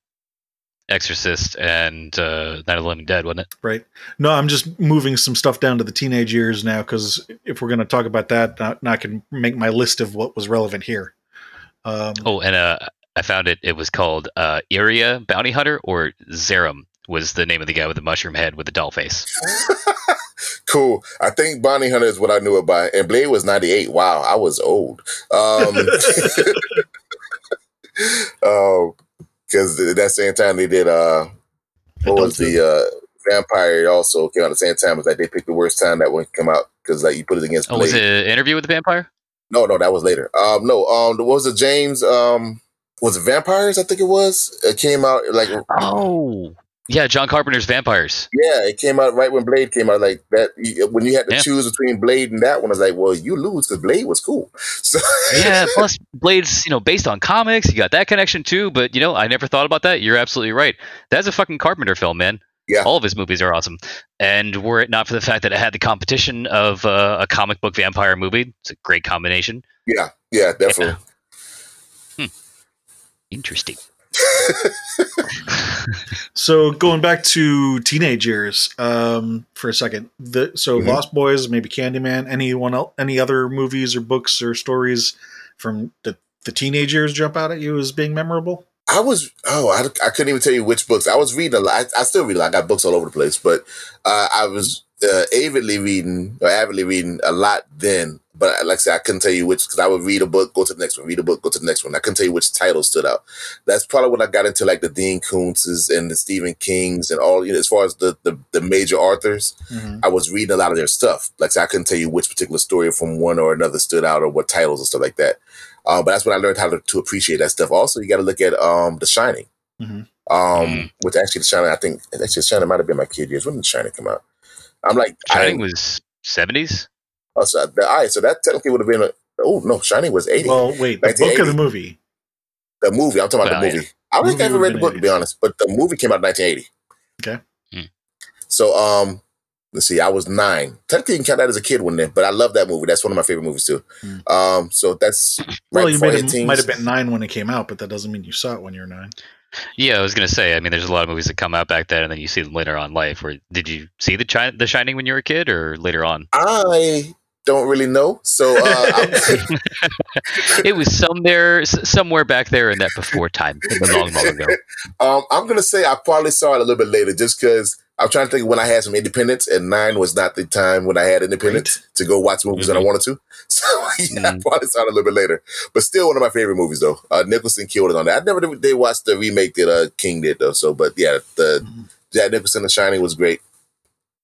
Speaker 1: Exorcist and uh, Night of the Living Dead, wasn't it?
Speaker 3: right. No, I'm just moving some stuff down to the teenage years now because if we're going to talk about that, now, now I can make my list of what was relevant here. Um,
Speaker 1: Oh, and uh, I found it. It was called uh, Iria Bounty Hunter, or Zeiram was the name of the guy with the mushroom head with the doll face.
Speaker 2: cool. I think Bonnie Hunter is what I knew about, and Blade was ninety eight. Wow, I was old. Um, because that same time they did uh, what was the uh, Vampire also came out at the same time. It's like they picked the worst time that one came out because like you put it against
Speaker 1: Oh,
Speaker 2: Blade.
Speaker 1: was it an interview with the vampire?
Speaker 2: No, no, that was later. Um, no, um, what was it James? Um, was it Vampires? I think it was. It came out like
Speaker 1: Oh, Yeah, John Carpenter's Vampires.
Speaker 2: Yeah, it came out right when Blade came out. Like that, when you had to
Speaker 1: Yeah.
Speaker 2: choose between Blade and that one, I was like, well, you lose because Blade was cool. So
Speaker 1: yeah, plus Blade's, you know, based on comics. You got that connection too. But you know, I never thought about that. You're absolutely right. That's a fucking Carpenter film, man.
Speaker 2: Yeah.
Speaker 1: All of his movies are awesome. And were it not for the fact that it had the competition of uh, a comic book vampire movie, it's a great combination.
Speaker 2: yeah, yeah, definitely.
Speaker 1: Interesting.
Speaker 3: So going back to teenage years um, for a second, the so
Speaker 2: Mhm.
Speaker 3: Lost Boys, maybe Candyman, anyone else, any other movies or books or stories from the the teenage years jump out at you as being memorable?
Speaker 2: I was oh I, I couldn't even tell you which books I was reading a lot. I, I still read a lot. I got books all over the place, but uh, I was uh, avidly reading or avidly reading a lot then. But like I said, I couldn't tell you which because I would read a book, go to the next one, read a book, go to the next one. I couldn't tell you which title stood out. That's probably when I got into like the Dean Koontzes and the Stephen Kings and all. You know, as far as the the, the major authors, I was reading a lot of their stuff. Like I said, I couldn't tell you which particular story from one or another stood out or what titles and stuff like that. Uh, but that's when I learned how to, to appreciate that stuff. Also, you got to look at um, The Shining,
Speaker 3: Mhm.
Speaker 2: um,
Speaker 1: Mm.
Speaker 2: which actually The Shining, I think actually The Shining might have been my kid years. When did The Shining come out? I'm like,
Speaker 1: Shining
Speaker 2: I,
Speaker 1: was 70s.
Speaker 2: oh, so, the, all right, so that technically would have been a, oh no, Shining was 80.
Speaker 3: Well, wait, the book or the movie?
Speaker 2: the movie, I'm talking about
Speaker 1: Well,
Speaker 2: the
Speaker 1: yeah.
Speaker 2: movie. I don't think I
Speaker 3: Movie
Speaker 2: ever read the book
Speaker 3: been
Speaker 2: to be honest, but the movie came out in 1980.
Speaker 3: Okay.
Speaker 1: Hmm.
Speaker 2: So um, let's see, I was nine. Technically, you can count that as a kid one then, but I love that movie. That's one of my favorite movies too.
Speaker 3: Hmm.
Speaker 2: Um, so that's right
Speaker 3: Well, you
Speaker 2: before
Speaker 3: made
Speaker 2: I hit
Speaker 3: it,
Speaker 2: teens.
Speaker 3: might have been nine when it came out, but that doesn't mean you saw it when you were nine.
Speaker 1: Yeah, I was gonna say. I mean, there's a lot of movies that come out back then, and then you see them later on in life. Or did you see the Chi- The Shining when you were a kid, or later on?
Speaker 2: I don't really know. So uh, I'm-
Speaker 1: it was somewhere, somewhere back there in that before time, long, long ago.
Speaker 2: um, I'm gonna say I probably saw it a little bit later, just because I'm trying to think of when I had some independence, and nine was not the time when I had independence to go watch movies that I
Speaker 1: Mhm.
Speaker 2: wanted to. So yeah, I
Speaker 1: Mhm.
Speaker 2: probably saw it a little bit later, but still one of my favorite movies though. Uh, Nicholson killed it on that. I never did, did watch the remake that uh, King did though. So, but yeah, the
Speaker 3: Mhm.
Speaker 2: Jack Nicholson The Shining was great.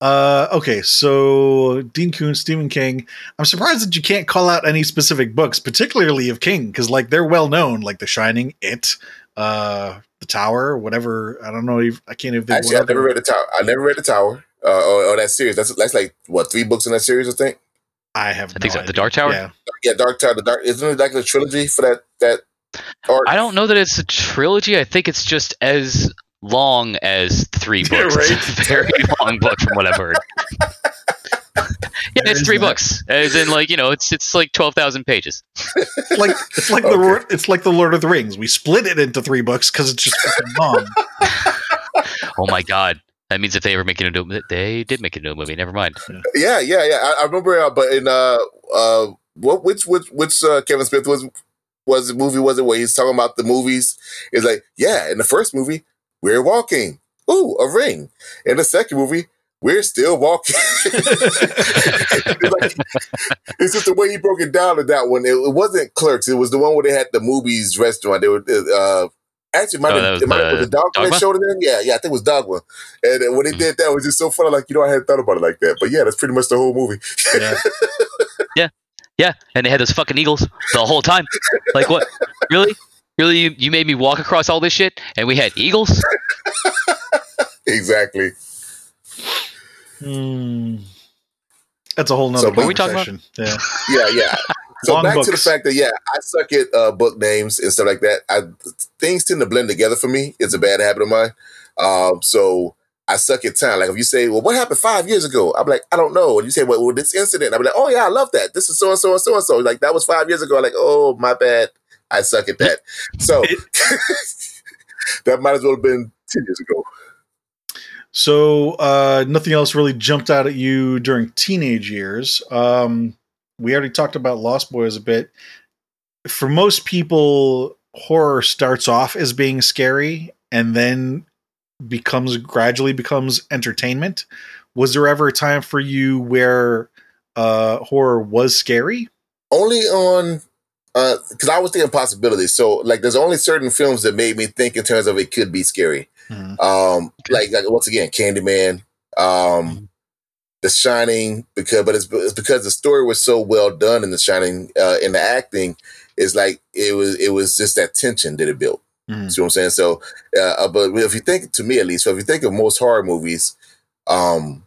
Speaker 3: Uh, okay, so Dean Koontz, Stephen King. I'm surprised that you can't call out any specific books, particularly of King, because like they're well known, like The Shining, It, uh, The Tower, whatever. I don't know. If, I can't even think.
Speaker 2: Actually,
Speaker 3: what
Speaker 2: I never read the Tower. I never read the Tower uh, or, or that series. That's that's like what three books in that series, I think.
Speaker 3: I have.
Speaker 1: I think
Speaker 3: no
Speaker 1: so. The. Dark Tower?
Speaker 3: Yeah.
Speaker 2: Yeah, Dark Tower. The Dark isn't it like the trilogy for that that art?
Speaker 1: I don't know that it's a trilogy. I think it's just as long as three
Speaker 3: Yeah,
Speaker 1: books.
Speaker 3: right.
Speaker 1: It's a very long book, from what I've heard. yeah,
Speaker 3: There
Speaker 1: it's three
Speaker 3: that.
Speaker 1: books. As in, like you know, it's it's like twelve thousand pages.
Speaker 3: It's like it's like the
Speaker 2: Okay.
Speaker 3: Lord, it's like the Lord of the Rings. We split it into three books because it's just fucking long.
Speaker 1: Oh my god, that means if they ever make it into a- they did make it into a movie. Never mind.
Speaker 2: Yeah, yeah, yeah. I, I remember, uh, but in uh, uh, what which which which uh, Kevin Smith was was the movie was it where he's talking about the movies? It's like, yeah, in the first movie, we're walking. Ooh, a ring. In the second movie, we're still walking. it's, like, it's just the way he broke it down in that one. It, it wasn't Clerks. It was the one where they had the movies restaurant. They were uh, actually it might
Speaker 1: Oh,
Speaker 2: have
Speaker 1: that was
Speaker 2: it might have been
Speaker 1: the
Speaker 2: the Dogma? that showed it in. Yeah, yeah, I think it was Dogma. And then when they
Speaker 1: Mhm.
Speaker 2: did that, it was just so funny. Like you know, I hadn't thought about it like that. But yeah, that's pretty much the whole movie.
Speaker 3: Yeah.
Speaker 1: Yeah, and they had those fucking eagles the whole time. Like what? Really? Really? You, you made me walk across all this shit, and we had eagles?
Speaker 2: exactly.
Speaker 3: Hmm. That's a whole nother
Speaker 2: So, what
Speaker 1: we talking about?
Speaker 3: conversation. Yeah.
Speaker 2: Yeah, yeah. So
Speaker 3: Long
Speaker 2: back to the fact that yeah, I suck at uh, book names and stuff like that. I things tend to blend together for me. It's a bad habit of mine. Um, so I suck at time. Like if you say, "Well, what happened five years ago?" I'm like, "I don't know." And you say, "Well, well this incident," I'm like, "Oh yeah, I love that. This is so and so and so and so." Like that was five years ago. I'm like, "Oh my bad, I suck at that." So that might as well have been ten years ago.
Speaker 3: So uh, nothing else really jumped out at you during teenage years. Um, we already talked about Lost Boys a bit. For most people, horror starts off as being scary and then becomes gradually becomes entertainment. Was there ever a time for you where uh, horror was scary?
Speaker 2: only on because I was thinking possibilities. So like, there's only certain films that made me think in terms of it could be scary.
Speaker 3: Mhm.
Speaker 2: Um, like, like once again, Candyman, um, The Shining, because but it's, it's because the story was so well done in The Shining, uh, in the acting is like it was it was just that tension that it built.
Speaker 3: Mhm.
Speaker 2: See what I'm saying? So, uh, uh, but if you think, to me at least, so if you think of most horror movies, um,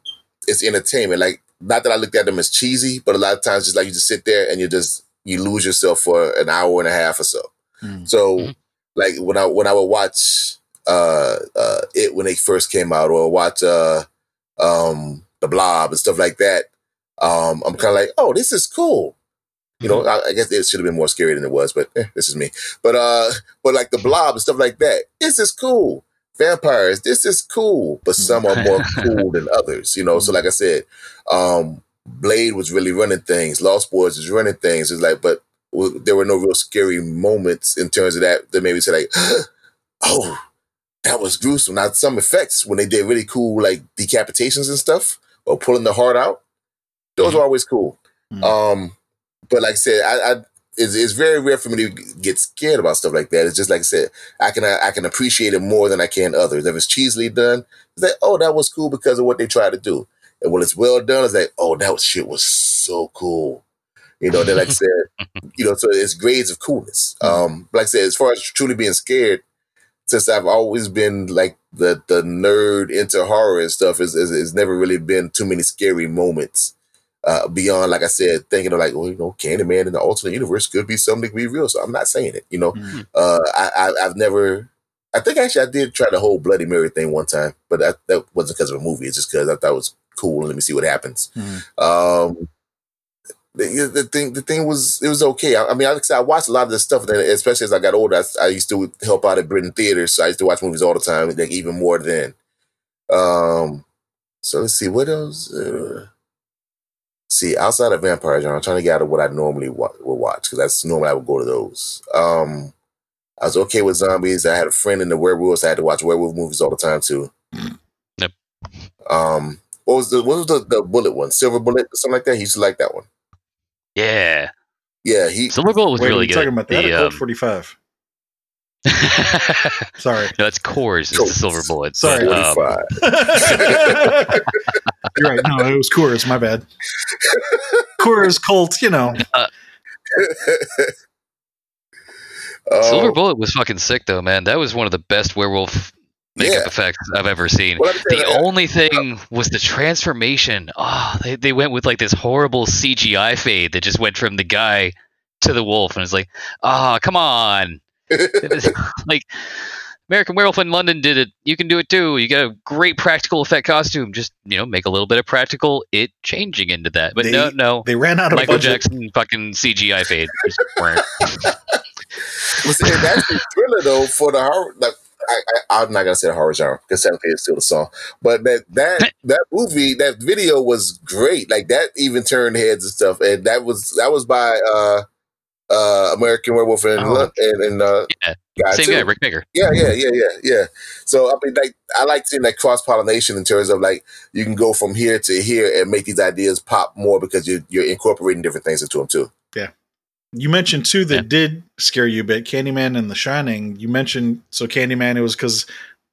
Speaker 2: it's entertainment. Like, not that I looked at them as cheesy, but a lot of times, just like you just sit there and you just you lose yourself for an hour and a half or so.
Speaker 3: Mm.
Speaker 2: So,
Speaker 1: Mhm.
Speaker 2: like when I when I would watch uh, uh, it when they first came out, or watch uh, um, the Blob and stuff like that, um, I'm kind of like, oh, this is cool. You know, I, I guess it should have been more scary than it was, but eh, this is me. But uh, but like the Blob and stuff like that, this is cool. Vampires, this is cool, but some are more cool than others. You know, so like I said, um, Blade was really running things. Lost Boys was running things. It's like, but there were no real scary moments in terms of that that made me say like, oh, that was gruesome. Now some effects when they did really cool like decapitations and stuff or pulling the heart out, those
Speaker 1: Mhm.
Speaker 2: are always cool.
Speaker 3: Mhm.
Speaker 2: Um, but like I said, I, I it's, it's very rare for me to get scared about stuff like that. It's just like I said, I can I can appreciate it more than I can others. If it's cheesily done, it's like, oh, that was cool because of what they tried to do. And when it's well done, it's like, oh, that was, shit was so cool. You know, then like I said, you know, so it's grades of coolness. Um, like I said, as far as truly being scared, since I've always been like the the nerd into horror and stuff, is is never really been too many scary moments. Uh, beyond, like I said, thinking of like, well, you know, Candyman in the alternate universe could be something to be real. So I'm not saying it, you know.
Speaker 3: Mhm.
Speaker 2: Uh, I, I I've never. I think actually I did try the whole Bloody Mary thing one time, but that that wasn't because of a movie. It's just because I thought it was cool and let me see what happens.
Speaker 3: Mhm.
Speaker 2: Um, the, the thing, the thing was, it was okay. I, I mean, like I, said, I watched a lot of this stuff, then especially as I got older, I, I used to help out at Britain theaters, so I used to watch movies all the time, like even more then. Um, so let's see what else. Uh, see, outside of vampire genre, I'm trying to get out of what I normally wa- would watch because that's normally I would go to those. Um, I was okay with zombies. I had a friend in the werewolves. I had to watch werewolf movies all the time too.
Speaker 1: Yep.
Speaker 2: Um, what was the what was the, the bullet one? Silver bullet, something like that. He used to like that one.
Speaker 1: Yeah.
Speaker 2: Yeah, he
Speaker 1: Silver Bullet was
Speaker 3: Wait, are
Speaker 1: really
Speaker 3: you
Speaker 1: good.
Speaker 3: talking about that
Speaker 1: The,
Speaker 3: or Colt
Speaker 1: um,
Speaker 3: 45? Sorry.
Speaker 1: no, it's Coors. It's the Silver Bullet.
Speaker 3: Sorry.
Speaker 1: but, um,
Speaker 3: You're right. No, it was Coors. My bad. Coors, Colt, you know.
Speaker 1: Silver
Speaker 2: Um,
Speaker 1: Bullet was fucking sick though, man. That was one of the best werewolf makeup
Speaker 2: Yeah.
Speaker 1: effects I've ever seen.
Speaker 2: well, let me tell
Speaker 1: The
Speaker 2: you, uh,
Speaker 1: only thing was the transformation. Oh, they, they went with like this horrible CGI fade that just went from the guy to the wolf, and it's like, ah, come on. Like American Werewolf in London did it. You can do it too. You got a great practical effect costume. Just you know, make a little bit of practical it changing into that. But
Speaker 3: They-
Speaker 1: no, no.
Speaker 3: They ran out of
Speaker 1: Michael
Speaker 3: budget.
Speaker 1: Jackson fucking CGI fade. Just
Speaker 2: see, that's the thriller though for the horror. Like, I, I, I'm not gonna say the horror genre because Seven is still the song, but that that that movie, that video was great. Like that even turned heads and stuff, and that was that was by uh uh American Werewolf and
Speaker 1: Oh.
Speaker 2: and, and uh,
Speaker 1: Yeah.
Speaker 2: guy
Speaker 1: Same
Speaker 2: too.
Speaker 1: guy, Rick Baker.
Speaker 2: Yeah, yeah, yeah, yeah, yeah. So I mean, like, I like seeing that cross pollination in terms of like you can go from here to here and make these ideas pop more because you're you're incorporating different things into them too.
Speaker 3: You mentioned two that
Speaker 1: Yeah.
Speaker 3: did scare you a bit Candyman and The Shining. You mentioned, so Candyman, it was because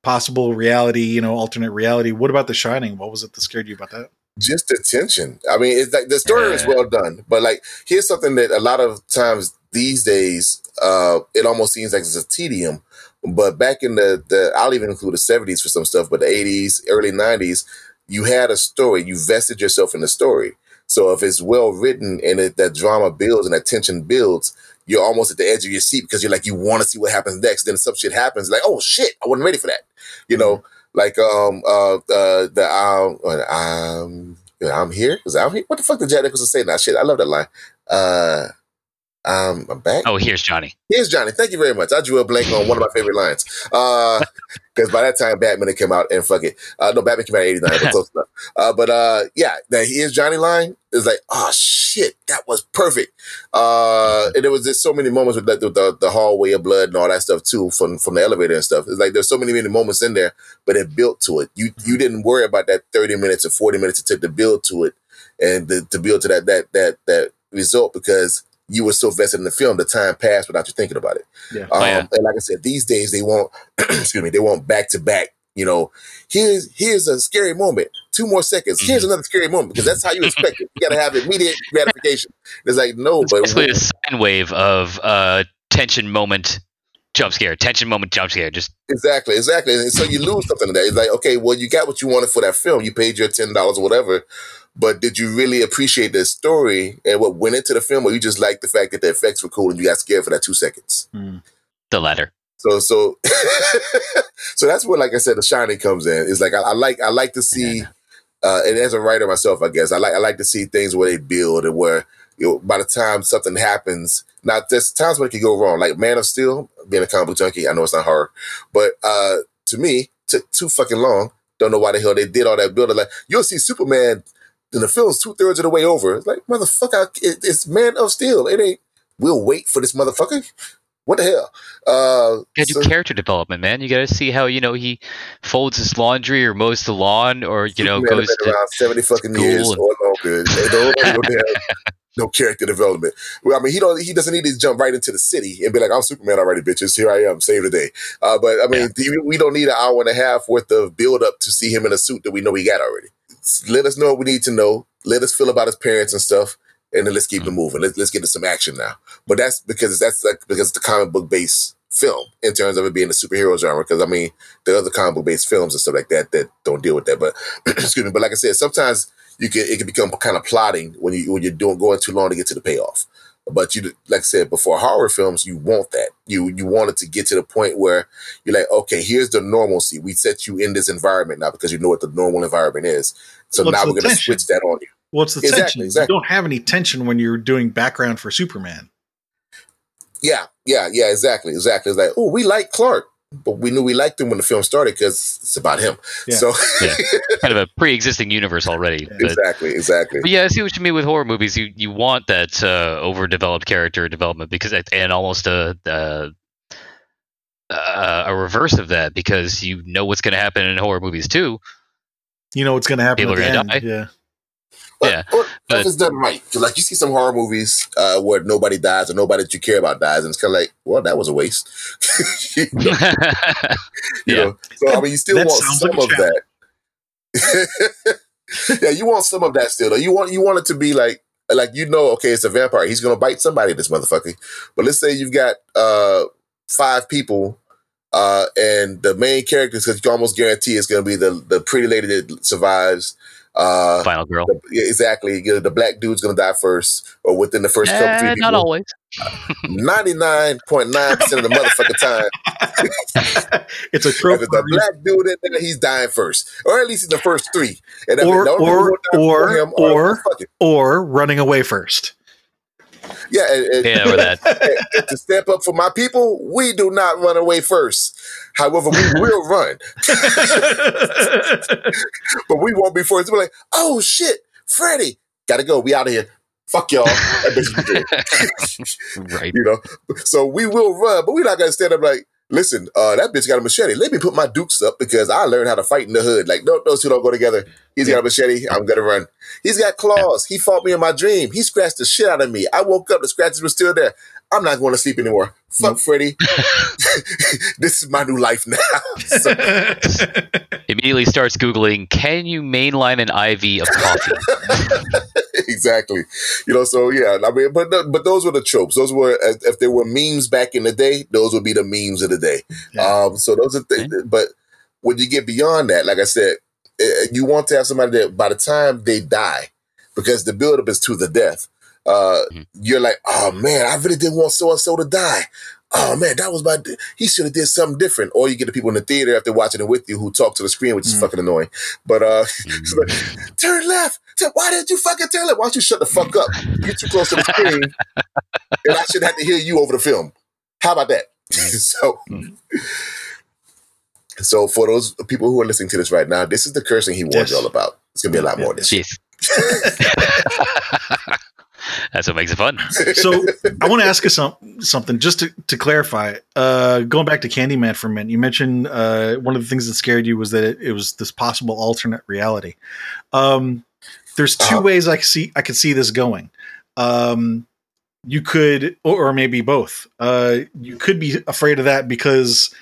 Speaker 3: possible reality, you know, alternate reality. What about The Shining? What was it that scared you about that?
Speaker 2: Just the tension. I mean, it's like the story is well done, but like here's something that a lot of times these days, uh, it almost seems like it's a tedium. But back in the the, I'll even include the '70s for some stuff, but the '80s, early '90s, you had a story. You vested yourself in the story. So if it's well written and it, that drama builds and that tension builds, you're almost at the edge of your seat because you're like you want to see what happens next. Then some shit happens, like oh shit, I wasn't ready for that. You know, like um uh uh the um uh, um I'm here because I'm here. What the fuck did Jack Nicholson say now? Shit, I love that line. Uh, um, I'm back.
Speaker 1: Oh, here's Johnny.
Speaker 2: Here's Johnny. Thank you very much. I drew a blank on one of my favorite lines. Uh, because by that time Batman had come out and fuck it. Uh, no, Batman came out in '89, but close enough. Uh, but uh, yeah, that here's Johnny line is like, oh shit, that was perfect. Uh, and there was just so many moments with, the, with the, the hallway of blood and all that stuff too, from from the elevator and stuff. It's like there's so many many moments in there, but it built to it. You you didn't worry about that 30 minutes or 40 minutes it took to build to it, and the, to build to that that that that result because you were so vested in the film, the time passed without you thinking about it.
Speaker 3: Yeah.
Speaker 2: Um,
Speaker 1: Oh, yeah.
Speaker 2: And like I said, these days they want, excuse me, they want back to back. You know, here's here's a scary moment. Two more seconds. Here's
Speaker 1: Mm-hmm.
Speaker 2: another scary moment because that's how you expect it. You got to have immediate gratification. It's like no,
Speaker 1: It's
Speaker 2: but
Speaker 1: basically a sine wave of uh, tension moment jump scare, tension moment, jump scare. Just
Speaker 2: exactly, exactly. And so you lose something in that. It's like, okay, well, you got what you wanted for that film. You paid your ten dollars or whatever, but did you really appreciate the story and what went into the film, or you just liked the fact that the effects were cool and you got scared for that two seconds?
Speaker 3: Mm.
Speaker 1: the latter.
Speaker 2: So, so, so that's where, like I said, the shining comes in. It's like I, I like, I like to see, uh, and as a writer myself, I guess I like, I like to see things where they build and where you know, by the time something happens, now there's times when it can go wrong. Like Man of Steel, being a comic book junkie, I know it's not hard, but uh, to me, took too fucking long. Don't know why the hell they did all that building. Like you'll see Superman the film's two thirds of the way over. It's like motherfucker, it, it's Man of Steel. It ain't. We'll wait for this motherfucker. What the hell? Uh,
Speaker 1: You gotta do character development, man. You gotta see how you know he folds his laundry or mows the lawn or you know goes to
Speaker 2: around seventy fucking
Speaker 1: school
Speaker 2: years
Speaker 1: and-
Speaker 2: or longer. They don't no, character development. Well, I mean, he don't. He doesn't need to jump right into the city and be like, "I'm Superman already, bitches. Here I am, save the day." Uh, but I mean, the- we don't need an hour and a half worth of build up to see him in a suit that we know he got already. Let us know what we need to know. Let us feel about his parents and stuff, and then let's keep it mm-hmm. moving. Let's let's get to some action now. But that's because that's like because it's the comic book based film in terms of it being a superhero genre. Because I mean, the other comic book based films and stuff like that that don't deal with that. But excuse me. But like I said, sometimes you can it can become kind of plotting when you when you're doing going too long to get to the payoff. But you like I said before, horror films you want that you you want it to get to the point where you're like, okay, here's the normalcy. We set you in this environment now because you know what the normal environment is. So
Speaker 3: What's
Speaker 2: now we're going to
Speaker 3: tension?
Speaker 2: switch that on you.
Speaker 3: What's the
Speaker 2: Exactly,
Speaker 3: tension?
Speaker 2: exactly.
Speaker 3: You don't have any tension when you're doing background for Superman.
Speaker 2: Yeah, yeah, yeah, exactly, exactly. It's like, oh, we like Clark, but we knew we liked him when the film started because it's about him.
Speaker 3: Yeah.
Speaker 2: So
Speaker 1: Yeah. kind of a pre-existing universe already.
Speaker 3: Yeah.
Speaker 1: But,
Speaker 2: exactly, exactly.
Speaker 1: but yeah, I see what you mean with horror movies. You you want that uh, overdeveloped character development because and almost a. a uh, a reverse of that because you know what's going to happen in horror movies too.
Speaker 3: You know what's going to happen
Speaker 1: People
Speaker 3: at
Speaker 1: are gonna die.
Speaker 3: Yeah.
Speaker 2: But,
Speaker 1: Yeah,
Speaker 2: or
Speaker 1: but-
Speaker 2: if it's done right, 'Cause, like you see some horror movies uh, where nobody dies or nobody that you care about dies, and it's kind of like, well, that was a waste. you know, you
Speaker 1: Yeah.
Speaker 2: know? So I mean, you still
Speaker 3: That
Speaker 2: want some
Speaker 3: like
Speaker 2: of that. yeah, you want some of that still. Though. You want you want it to be like like you know, okay, it's a vampire. He's gonna bite somebody. This motherfucker. But let's say you've got uh, five people. Uh, and the main characters, because you can almost guarantee it's going to be the the pretty lady that survives. Uh,
Speaker 1: Final girl.
Speaker 2: the, yeah, exactly. You know, the black dude's gonna die first, or within the first couple
Speaker 1: Eh,
Speaker 2: three
Speaker 1: not
Speaker 2: people.
Speaker 1: always.
Speaker 2: Ninety nine point nine percent of the motherfucking time,
Speaker 3: it's a
Speaker 2: if
Speaker 3: trope.
Speaker 2: it's a black dude in there, he's dying first, or at least in the first three. And if
Speaker 3: Or-
Speaker 2: the only
Speaker 3: or-
Speaker 2: people
Speaker 3: or-
Speaker 2: him
Speaker 3: or-
Speaker 2: are-
Speaker 3: or running away first.
Speaker 2: Yeah, and, and-
Speaker 1: Yeah, or that.
Speaker 2: and to step up for my people, we do not run away first. However, we will run, but we won't be first. We're like, oh shit, Freddy, gotta go. We out of here. Fuck y'all. That bitch is dead.
Speaker 1: Right.
Speaker 2: you know. So we will run, but we're not gonna stand up like, listen, uh, that bitch got a machete. Let me put my dukes up because I learned how to fight in the hood. Like, no, those two don't go together. He's got a machete. I'm gonna run. He's got claws. He fought me in my dream. He scratched the shit out of me. I woke up. The scratches were still there. I'm not going to sleep anymore. Fuck Freddy. this is my new life now. So-
Speaker 1: Immediately starts googling. Can you mainline an IV of coffee?
Speaker 2: exactly. You know, so yeah, I mean, but but those were the tropes. Those were if there were memes back in the day, those would be the memes of the day.
Speaker 3: Yeah.
Speaker 2: Um, so those are things. But when you get beyond that, like I said, you want to have somebody that by the time they die, because the buildup is to the death. Uh,
Speaker 1: Mhm.
Speaker 2: you're like, oh man, I really didn't want so and so to die. Oh man, that was my. He should have did something different. Or you get the people in the theater after watching it with you who talk to the screen, which is
Speaker 3: Mm.
Speaker 2: fucking annoying. But uh, it's like, turn left. Why did you fucking turn left? Why don't you shut the fuck up? You're too close to the screen, and I should have to hear you over the film. How about that? so, so for those people who are listening to this right now, this is the cursing he warned
Speaker 3: Yes.
Speaker 2: y'all about. It's gonna be a lot more of this.
Speaker 1: Jeez. That's what makes it fun.
Speaker 3: so I want to ask you some, something just to, to clarify. Uh, going back to Candyman for a minute, you mentioned uh, one of the things that scared you was that it, it was this possible alternate reality. Um, there's 2
Speaker 2: Uh-huh.
Speaker 3: ways I could see I could see this going. Um, you could, or, or maybe both. Uh, you could be afraid of that because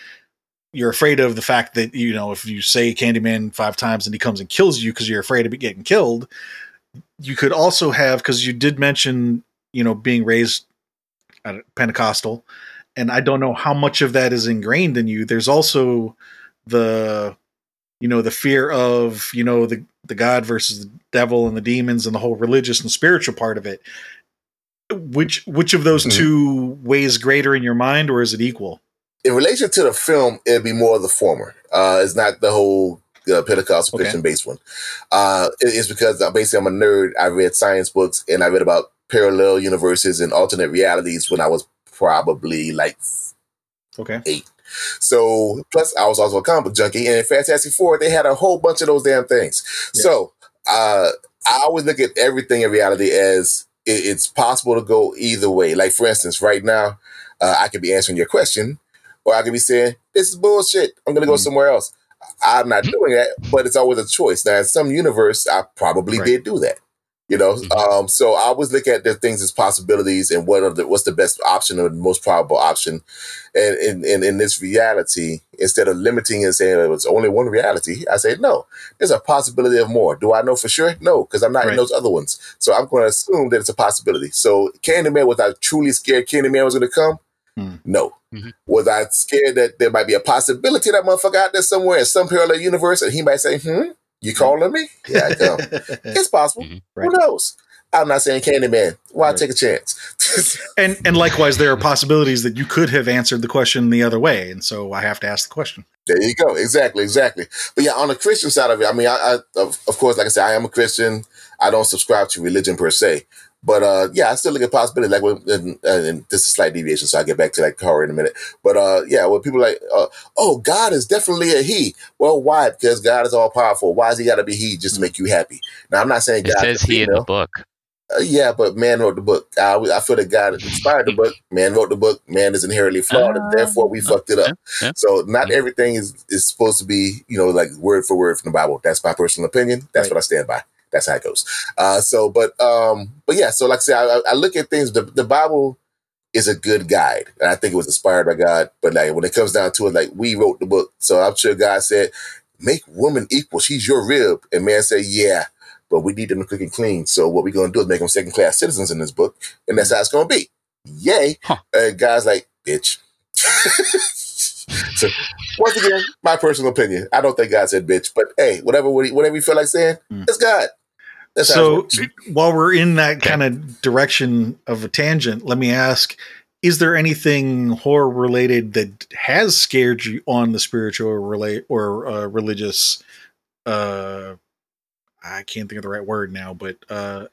Speaker 3: you're afraid of the fact that you know if you say Candyman five times and he comes and kills you because you're afraid of getting killed. You could also have because you did mention you know being raised at Pentecostal, and I don't know how much of that is ingrained in you. There's also the you know the fear of you know the the god versus the devil and the demons and the whole religious and spiritual part of it which which of those mm-hmm. two weighs greater in your mind or is it equal
Speaker 2: in relation to the film it'd be more of the former uh it's not the whole uh, Pentecostal okay. Christian based one. Uh, it's because uh, basically I'm a nerd. I read science books and I read about parallel universes and alternate realities when I was probably like
Speaker 3: okay
Speaker 2: eight. So plus I was also a comic book junkie, and in Fantastic Four they had a whole bunch of those damn things. Yeah. So uh, I always look at everything in reality as it, it's possible to go either way. Like for instance, right now uh, I could be answering your question, or I could be saying this is bullshit. I'm gonna go mm-hmm. somewhere else. I'm not doing that, but it's always a choice. Now, in some universe, I probably right. did do that. You know, mm-hmm. um, so I always look at the things as possibilities and what are the what's the best option or the most probable option. And in, in, this reality, instead of limiting and saying it's only one reality, I say no. There's a possibility of more. Do I know for sure? No, because I'm not right. in those other ones. So I'm going to assume that it's a possibility. So Candyman, was I truly scared Candyman was going to come? Mm. No. Mm-hmm. Was I scared that there might be a possibility that motherfucker out there somewhere in some parallel universe and he might say, hmm, you calling me? Yeah, I come. it's possible. Mm-hmm. Right. Who knows? I'm not saying Candyman. Why right. take a chance?
Speaker 3: and and likewise, there are possibilities that you could have answered the question the other way, and so I have to ask the question.
Speaker 2: There you go. Exactly, exactly. But yeah, on the Christian side of it, I mean, I, I of, of course, like I said, I am a Christian. I don't subscribe to religion per se, but uh, yeah, I still look at possibility. Like, when, and, and, this is a slight deviation, so I'll get back to that horror in a minute. But uh, yeah, when people like, uh, oh, God is definitely a He. Well, why? Because God is all powerful. Why has He got to be He just to make you happy? Now, I'm not saying
Speaker 1: it God says He in the book.
Speaker 2: Uh, yeah, but man wrote the book. I, I feel that God inspired the book. Man wrote the book. Man is inherently flawed, and therefore we ah, fucked it up. Yeah, yeah. So not everything is is supposed to be, you know, like word for word from the Bible. That's my personal opinion. That's right. what I stand by that's how it goes. Uh, so, but um, but yeah. So, like I say, I, I look at things. The, the Bible is a good guide, and I think it was inspired by God. But like when it comes down to it, like we wrote the book, so I'm sure God said, "Make woman equal. She's your rib," and man said, "Yeah." But we need them to cook and clean. So what we're gonna do is make them second class citizens in this book, and that's how it's gonna be. Yay! Huh. Uh, guys, like bitch. so once again, my personal opinion. I don't think God said bitch, but hey, whatever whatever you feel like saying, mm. it's God.
Speaker 3: That's so while we're in that kind of direction of a tangent, let me ask: Is there anything horror related that has scared you on the spiritual or relate or uh, religious? Uh, I can't think of the right word now, but uh,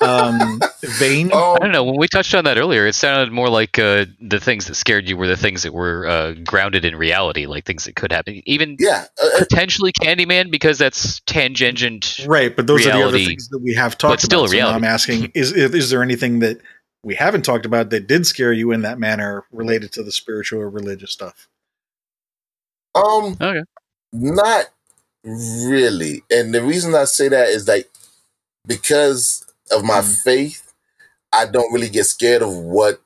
Speaker 3: um, vein.
Speaker 1: Oh. I don't know. When we touched on that earlier, it sounded more like uh, the things that scared you were the things that were uh, grounded in reality, like things that could happen. Even
Speaker 2: yeah,
Speaker 1: uh, uh potentially Candyman because that's tangent.
Speaker 3: Right, but those reality, are the other things that we have talked but still about. Reality. So I'm asking: is is there anything that we haven't talked about that did scare you in that manner related to the spiritual or religious stuff?
Speaker 2: Um, okay, not really. And the reason I say that is like because of my mm. faith, I don't really get scared of what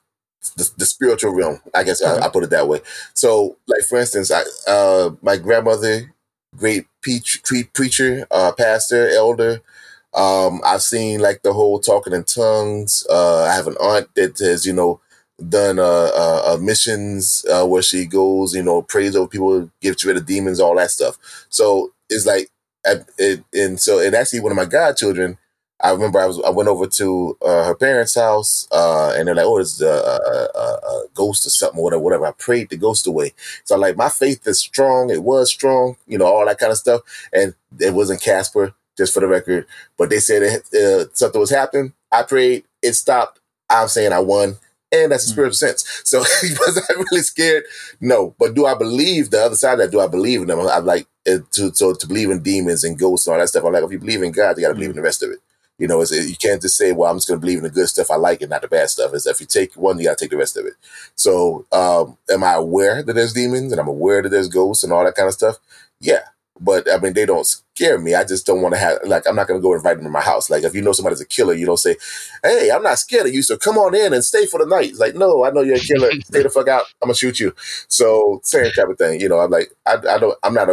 Speaker 2: the, the spiritual realm. I guess I, I, put it that way. So, like for instance, I uh, my grandmother, great preach, preacher, uh, pastor, elder. Um, I've seen like the whole talking in tongues. Uh, I have an aunt that has, you know, done uh, uh, uh missions uh, where she goes, you know, prays over people, gets rid of demons, all that stuff. So it's like, it, and so, and actually, one of my godchildren, I remember I was I went over to uh, her parents' house, uh, and they're like, "Oh, it's a, a, a, ghost or something, or whatever." Whatever. I prayed the ghost away. So I'm like, my faith is strong. It was strong, you know, all that kind of stuff. And it wasn't Casper, just for the record. But they said uh, something was happening. I prayed. It stopped. I'm saying I won, and that's a hmm. spiritual mm. sense. So was I really scared? No. But do I believe the other side of that? Do I believe in them? I'm like to so to believe in demons and ghosts and all that stuff. I'm like, if you believe in God, you got to mm. believe in the rest of it. You know, it, you can't just say, "Well, I'm just going to believe in the good stuff I like and not the bad stuff." Is if you take one, you got to take the rest of it. So, um, am I aware that there's demons and I'm aware that there's ghosts and all that kind of stuff? Yeah, but I mean, they don't scare me. I just don't want to have like I'm not going to go invite them to my house. Like if you know somebody's a killer, you don't say, "Hey, I'm not scared of you, so come on in and stay for the night." It's like, no, I know you're a killer. stay the fuck out. I'm gonna shoot you. So same type of thing. You know, I'm like, I, I don't, I'm not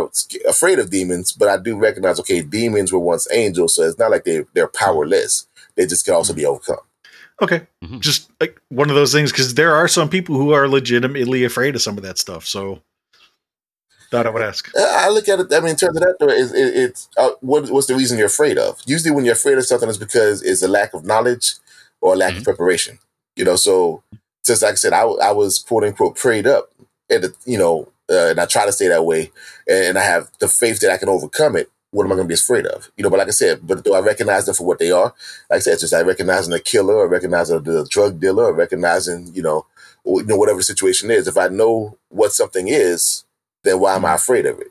Speaker 2: afraid of demons, but I do recognize, okay, demons were once angels, so it's not like they they're powerless. They just can also be overcome.
Speaker 3: Okay,
Speaker 1: Mhm.
Speaker 3: just like one of those things because there are some people who are legitimately afraid of some of that stuff. So thought I would ask.
Speaker 2: Uh, I look at it. I mean, in terms of that, though, it's, it, it's uh, what, what's the reason you're afraid of? Usually, when you're afraid of something, it's because it's a lack of knowledge or a lack of preparation. You know, so since like I said, I, I was quote unquote prayed up, and you know, uh, and I try to stay that way, and, and I have the faith that I can overcome it. What am I going to be afraid of? You know, but like I said, but do I recognize them for what they are? Like I said, it's just I recognizing a killer, or recognizing the drug dealer, or recognizing you know, or, you know, whatever the situation is. If I know what something is, then why am I afraid of it?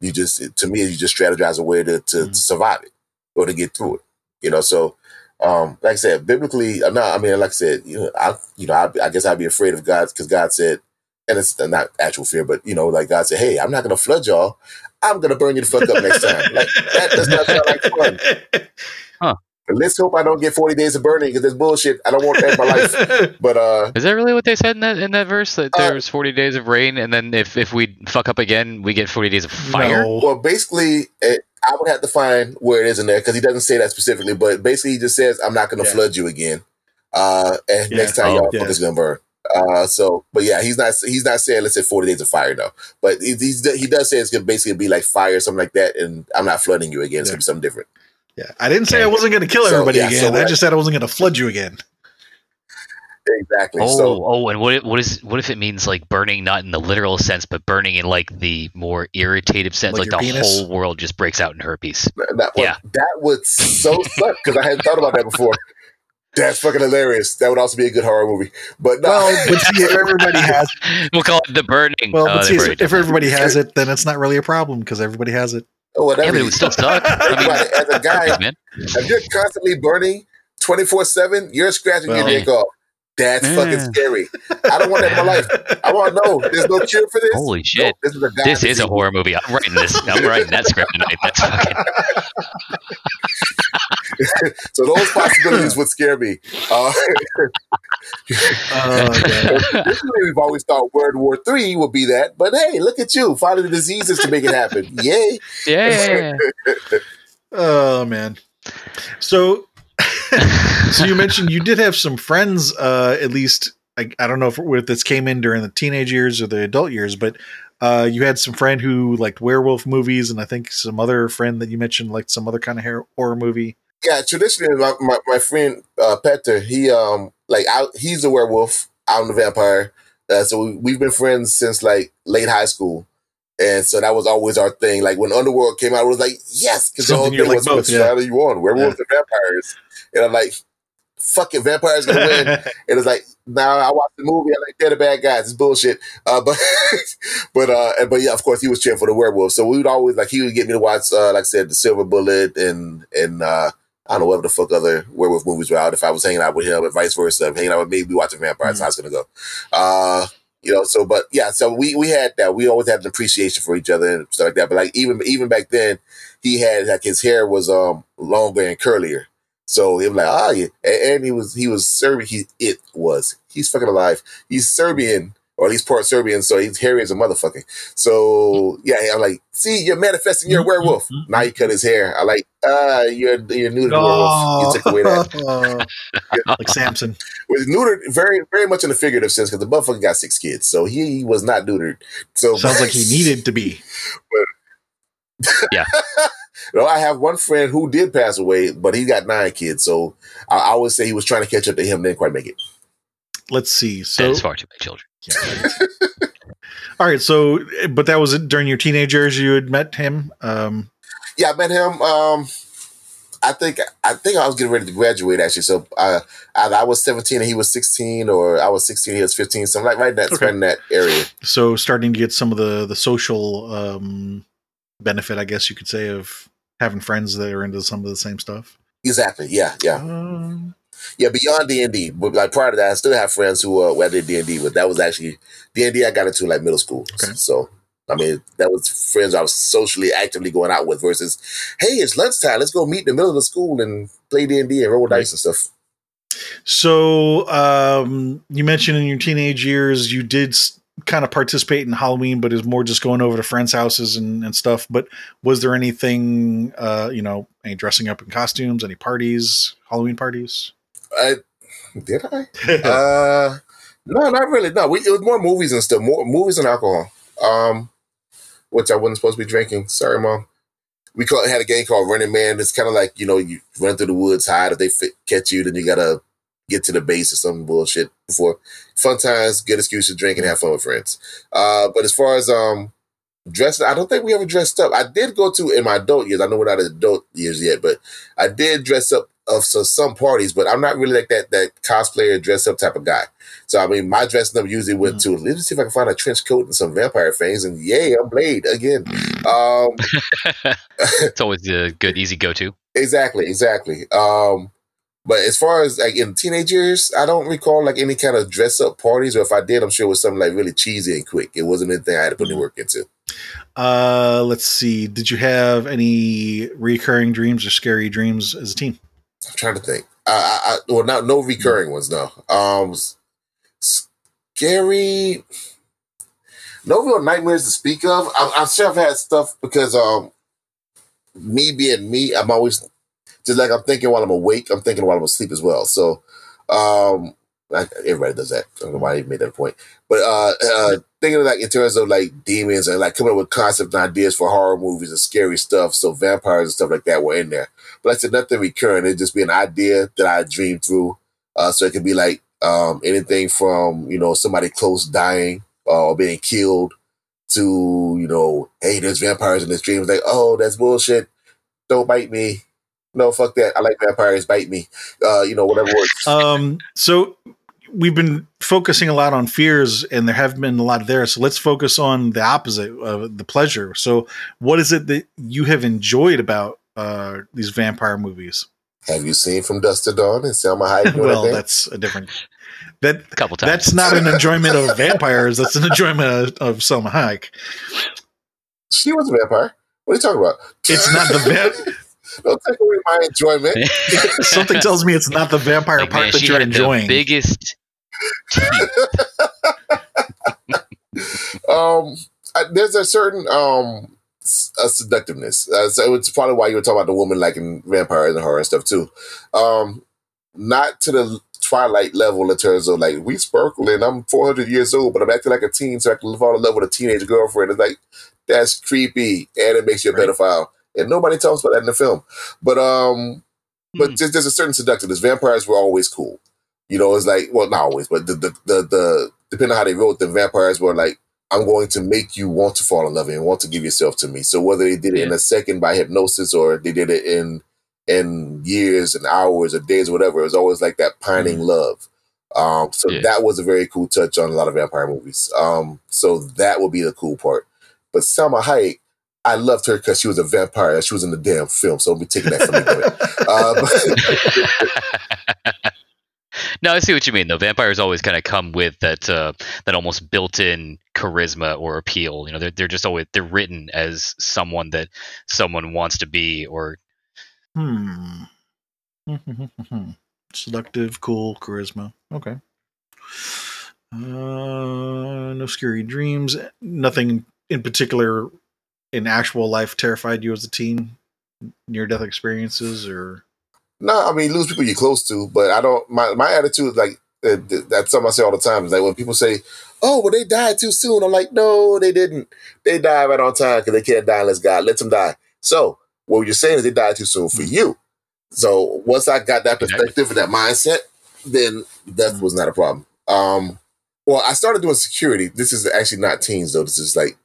Speaker 2: You just, to me, you just strategize a way to, to,
Speaker 3: Mhm.
Speaker 2: to survive it or to get through it. You know, so um, like I said, biblically, uh, no, I mean, like I said, you know, I, you know, I, I guess I'd be afraid of God because God said, and it's not actual fear, but you know, like God said, hey, I'm not going to flood y'all. I'm going to burn you the fuck up next time. Like that does not sound like fun. But let's hope I don't get 40 days of burning because that's bullshit. I don't want that in my life. But uh,
Speaker 1: Is that really what they said in that in that verse? That
Speaker 2: Uh,
Speaker 1: there's 40 days of rain, and then if if we fuck up again, we get 40 days of fire.
Speaker 3: No.
Speaker 2: Well, basically, it, I would have to find where it is in there because he doesn't say that specifically. But basically, he just says, "I'm not going to
Speaker 3: Yeah.
Speaker 2: flood you again." Uh, and
Speaker 3: Yeah.
Speaker 2: next time,
Speaker 1: Oh,
Speaker 2: y'all
Speaker 3: yeah.
Speaker 2: fuckers gonna burn. Uh, so, but yeah, he's not he's not saying let's say 40 days of fire though. But he, he's, he does say it's gonna basically be like fire or something like that. And I'm not flooding you again. It's
Speaker 3: Yeah.
Speaker 2: gonna be something different.
Speaker 3: Yeah, I didn't say I wasn't going to kill
Speaker 2: So,
Speaker 3: everybody
Speaker 2: yeah,
Speaker 3: again.
Speaker 2: so
Speaker 3: I just said I wasn't going to flood you again.
Speaker 2: Exactly.
Speaker 1: Oh,
Speaker 2: So
Speaker 1: oh, and what if- what is what if it means like burning not in the literal sense, but burning in like the more irritative sense,
Speaker 3: Like
Speaker 1: like, the
Speaker 3: penis?
Speaker 1: whole world just breaks out in herpes.
Speaker 2: that, well,
Speaker 1: Yeah.
Speaker 2: that would so suck because I hadn't thought about that before. That's fucking hilarious. That would also be a good horror movie. But no,
Speaker 3: Well, but see, if everybody has,
Speaker 1: we'll call it the burning.
Speaker 3: well,
Speaker 1: Oh,
Speaker 3: but
Speaker 1: they've
Speaker 3: see,
Speaker 1: already
Speaker 3: if everybody has it, then it's not really a problem because everybody has it.
Speaker 2: Oh, whatever.
Speaker 1: yeah, but it would still suck. I mean,
Speaker 2: But as a guy, if you're constantly burning 24 7, you're scratching
Speaker 3: Well-
Speaker 2: your dick off. That's
Speaker 1: Yeah.
Speaker 2: fucking scary. I don't want that in my life. I want to know. There's no cure for this.
Speaker 1: Holy
Speaker 2: No,
Speaker 1: shit.
Speaker 2: this is a guy
Speaker 1: This is a horror movie. I'm writing this. I'm writing that script tonight. That's fucking.
Speaker 2: So those possibilities would scare me. Uh,
Speaker 3: Oh,
Speaker 2: we've always thought World War Three would be that, but hey, look at you finding the diseases to make it happen. Yay!
Speaker 1: Yeah.
Speaker 3: oh man. So, so you mentioned you did have some friends, uh, at least. I, I don't know if, if this came in during the teenage years or the adult years, but uh, you had some friend who liked werewolf movies, and I think some other friend that you mentioned liked some other kind of horror movie.
Speaker 2: Yeah, traditionally, my, my, my friend uh, Petter, he um like I, he's a werewolf. I'm the vampire. Uh, so we, we've been friends since like late high school, and so that was always our thing. Like when Underworld came out, it was like yes, because the whole thing
Speaker 3: like
Speaker 2: was
Speaker 3: both, yeah.
Speaker 2: side are you on, werewolves or vampires? And I'm like, fucking vampires gonna win. And it's like, nah, I watched the movie. I'm like they're the bad guys. It's bullshit. Uh, but but uh, and- but yeah, of course he was cheering for the werewolf. So we would always like he would get me to watch, uh, like I said, the Silver Bullet and and uh, I don't know whatever the fuck other werewolf movies were out. If I was hanging out with him, and vice versa, hanging out with me, we watching vampires.
Speaker 3: Mhm.
Speaker 2: How it's gonna go. Uh, you know, so but yeah, so we we had that. We always had an appreciation for each other and stuff like that. But like even even back then, he had like his hair was um longer and curlier. So he was like, ah, yeah. And, and he was he was Serbian. He it was he's fucking alive. He's Serbian or at least part Serbian. So he's hairy as a motherfucker. So yeah, I'm like, see, you're manifesting. You're a werewolf.
Speaker 3: Mhm.
Speaker 2: Now he cut his hair. I like, ah, you're you're new to the werewolf. You took away that.
Speaker 3: like Samson.
Speaker 2: Was neutered very very much in a figurative sense because the motherfucker got six kids, so he was not neutered. So
Speaker 3: Sounds like he needed to be. Yeah.
Speaker 2: No, I have one friend who did pass away, but he got nine kids. So I, I would say he was trying to catch up to him, didn't quite make it.
Speaker 3: Let's see. So,
Speaker 1: is far too many children.
Speaker 3: Yeah. all right. So, but that was it during your teenage years. You had met him. Um,
Speaker 2: Yeah, I met him. Um, I think I think I was getting ready to graduate actually. So uh, I, I was seventeen and he was sixteen, or I was sixteen, he was fifteen, something like right in that
Speaker 3: Okay.
Speaker 2: right in that area.
Speaker 3: so starting to get some of the the social um, benefit, I guess you could say, of having friends that are into some of the same stuff.
Speaker 2: Exactly. Yeah, yeah,
Speaker 3: Um,
Speaker 2: yeah. Beyond D and D, but like prior to that, I still have friends who uh, who I did D and D with. That was actually D and D I got into like middle school.
Speaker 3: Okay.
Speaker 2: So. I mean, that was friends I was socially actively going out with versus, hey, it's lunchtime. Let's go meet in the middle of the school and play D and D and roll dice and stuff.
Speaker 3: so um, you mentioned in your teenage years you did kind of participate in Halloween, but is more just going over to friends' houses and, and stuff. But was there anything, uh, you know, any dressing up in costumes, any parties, Halloween parties?
Speaker 2: I Did I? uh, no, not really. No, we, it was more movies and stuff. More movies and alcohol. Um, which I wasn't supposed to be drinking. Sorry, mom. We call, had a game called Running Man. It's kind of like you know you run through the woods, hide. If they fit, catch you, then you gotta get to the base or some bullshit before. Fun times, good excuse to drink and have fun with friends. Uh, but as far as um dressing, I don't think we ever dressed up. I did go to in my adult years. I know we're not adult years yet, but I did dress up of so some parties. But I'm not really like that that cosplayer dress up type of guy. So I mean, my dressing up usually went mm-hmm. to let me see if I can find a trench coat and some vampire fangs, and yay, I'm Blade again. Um,
Speaker 1: it's always a good easy go to.
Speaker 2: Exactly, exactly. Um, but as far as like in teenage years, I don't recall like any kind of dress up parties, or if I did, I'm sure it was something like really cheesy and quick. It wasn't anything I had to put any mm-hmm. work into.
Speaker 3: Uh, let's see. Did you have any recurring dreams or scary dreams as a teen?
Speaker 2: I'm trying to think. I, I well, not no recurring ones. No. Um, scary. No real nightmares to speak of. I'm, I'm sure I've had stuff because um, me being me, I'm always just like I'm thinking while I'm awake, I'm thinking while I'm asleep as well. So, um, I, everybody does that. I don't know why I made that point, but uh, uh, thinking of like in terms of like demons and like coming up with concept and ideas for horror movies and scary stuff. So vampires and stuff like that were in there, but I said nothing recurring. It'd just be an idea that I dreamed through. Uh, so it could be like um, anything from you know somebody close dying uh, or being killed to you know, hey, there's vampires in this dream. It's like, oh, that's bullshit. Don't bite me no, fuck that. I like vampires. Bite me. Uh, you know, whatever works.
Speaker 3: Um, so we've been focusing a lot on fears, and there have been a lot there. So let's focus on the opposite of the pleasure. So, what is it that you have enjoyed about uh, these vampire movies?
Speaker 2: Have you seen From Dusk to Dawn and Salma Hayek?
Speaker 3: well, that's a different. That
Speaker 1: a couple times.
Speaker 3: That's not an enjoyment of vampires. That's an enjoyment of, of Salma Hayek.
Speaker 2: She was a vampire. What are you talking about?
Speaker 3: It's not the vampire.
Speaker 2: Don't take away my enjoyment.
Speaker 3: Something tells me it's not the vampire like, part man, that you're enjoying.
Speaker 1: biggest.
Speaker 2: um, I, there's a certain um a seductiveness. Uh, so it's probably why you were talking about the woman liking vampires and horror and stuff too. Um, not to the Twilight level in terms of like we sparkling. I'm 400 years old, but I'm acting like a teen, so I can fall in love with a teenage girlfriend. It's like that's creepy, and it makes you a right. pedophile and nobody talks about that in the film. But um, but mm. just, there's a certain seductiveness. Vampires were always cool. You know, it's like well, not always, but the the the, the depending on how they wrote, the vampires were like, I'm going to make you want to fall in love and want to give yourself to me. So whether they did it yeah. in a second by hypnosis or they did it in in years and hours or days or whatever, it was always like that pining mm. love. Um, so yeah. that was a very cool touch on a lot of vampire movies. Um, so that would be the cool part. But Salma Hayek, I loved her because she was a vampire. She was in the damn film, so I'll be taking that from
Speaker 1: me. uh, no, I see what you mean. Though vampires always kind of come with that uh, that almost built-in charisma or appeal. You know, they're they're just always they're written as someone that someone wants to be. Or
Speaker 3: hmm, seductive, cool, charisma. Okay. Uh, no scary dreams. Nothing in particular in actual life terrified you as a teen? Near death experiences or?
Speaker 2: No, I mean lose people you're close to, but I don't. My my attitude like uh, that's something I say all the time. Is like when people say, "Oh, well, they died too soon," I'm like, "No, they didn't. They died right on time because they can't die unless God lets them die." So what you're saying is they died too soon for mm-hmm. you. So once I got that perspective and that mindset, then death mm-hmm. was not a problem. Um, well, I started doing security. This is actually not teens though. This is like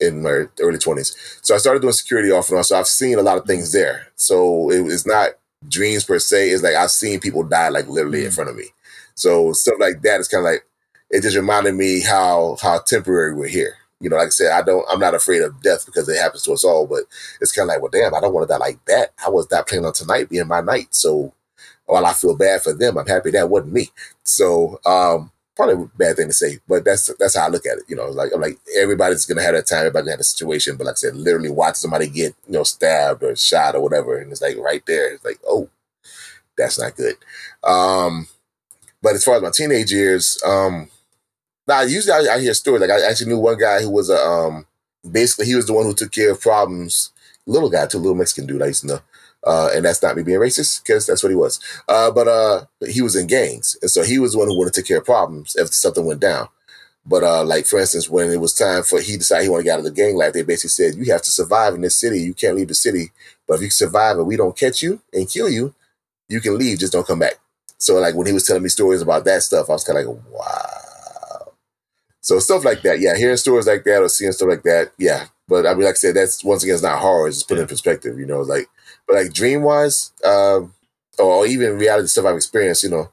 Speaker 2: in my early 20s. So I started doing security off and on. So I've seen a lot of things there. So it was not dreams per se. is like I've seen people die like literally in mm. front of me. So stuff like that is kind of like it just reminded me how how temporary we're here. You know, like I said, I don't I'm not afraid of death because it happens to us all, but it's kind of like, well, damn, I don't want to die like that. I was not planning on tonight being my night. So while I feel bad for them, I'm happy that wasn't me. So um probably a bad thing to say, but that's that's how I look at it. You know, like I'm like everybody's gonna have that time, everybody's gonna have a situation, but like I said, literally watch somebody get you know stabbed or shot or whatever, and it's like right there, it's like oh, that's not good. Um, but as far as my teenage years, um, now usually I, I hear stories like I actually knew one guy who was a um basically he was the one who took care of problems. Little guy too, little Mexican dude I used to know. Uh, and that's not me being racist because that's what he was. Uh, but uh, he was in gangs, and so he was the one who wanted to take care of problems if something went down. But uh, like for instance, when it was time for he decided he wanted to get out of the gang life, they basically said you have to survive in this city. You can't leave the city. But if you survive and we don't catch you and kill you, you can leave. Just don't come back. So like when he was telling me stories about that stuff, I was kind of like, wow. So stuff like that, yeah. Hearing stories like that or seeing stuff like that, yeah. But I mean, like I said, that's once again, it's not horror. It's just put in perspective, you know. Like, but like dream wise, um, or even reality stuff I've experienced, you know.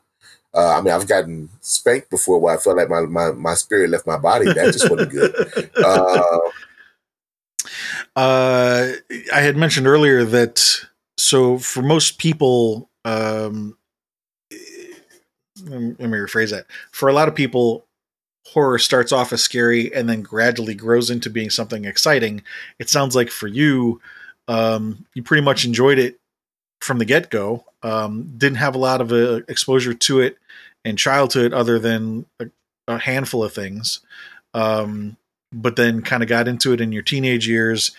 Speaker 2: Uh, I mean, I've gotten spanked before where I felt like my my, my spirit left my body. That just wasn't good. Uh,
Speaker 3: uh, I had mentioned earlier that so for most people, um, let me rephrase that. For a lot of people, horror starts off as scary and then gradually grows into being something exciting. It sounds like for you, um, you pretty much enjoyed it from the get go. Um, didn't have a lot of uh, exposure to it in childhood, other than a, a handful of things. Um, but then kind of got into it in your teenage years,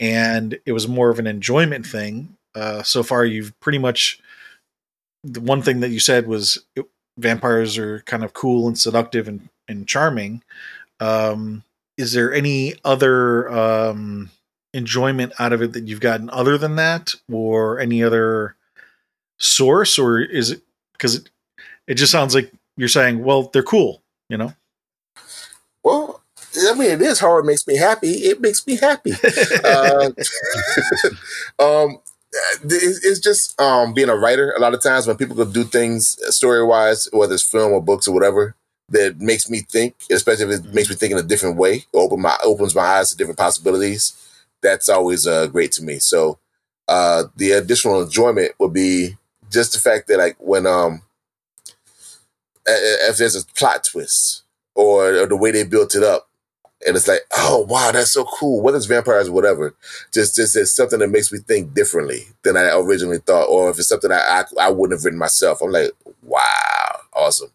Speaker 3: and it was more of an enjoyment thing. Uh, so far, you've pretty much the one thing that you said was it, vampires are kind of cool and seductive and, and charming. Um, is there any other um, enjoyment out of it that you've gotten other than that, or any other source, or is it because it, it just sounds like you're saying, well, they're cool, you know?
Speaker 2: Well, I mean, it is horror. makes me happy. It makes me happy. uh, um, it's just um, being a writer. A lot of times when people go do things story wise, whether it's film or books or whatever, that makes me think, especially if it makes me think in a different way, open my opens my eyes to different possibilities. That's always uh, great to me. So uh, the additional enjoyment would be just the fact that like when um if there's a plot twist or, or the way they built it up, and it's like, oh wow, that's so cool. Whether it's vampires or whatever, just just it's something that makes me think differently than I originally thought, or if it's something I I, I wouldn't have written myself, I'm like, wow, awesome.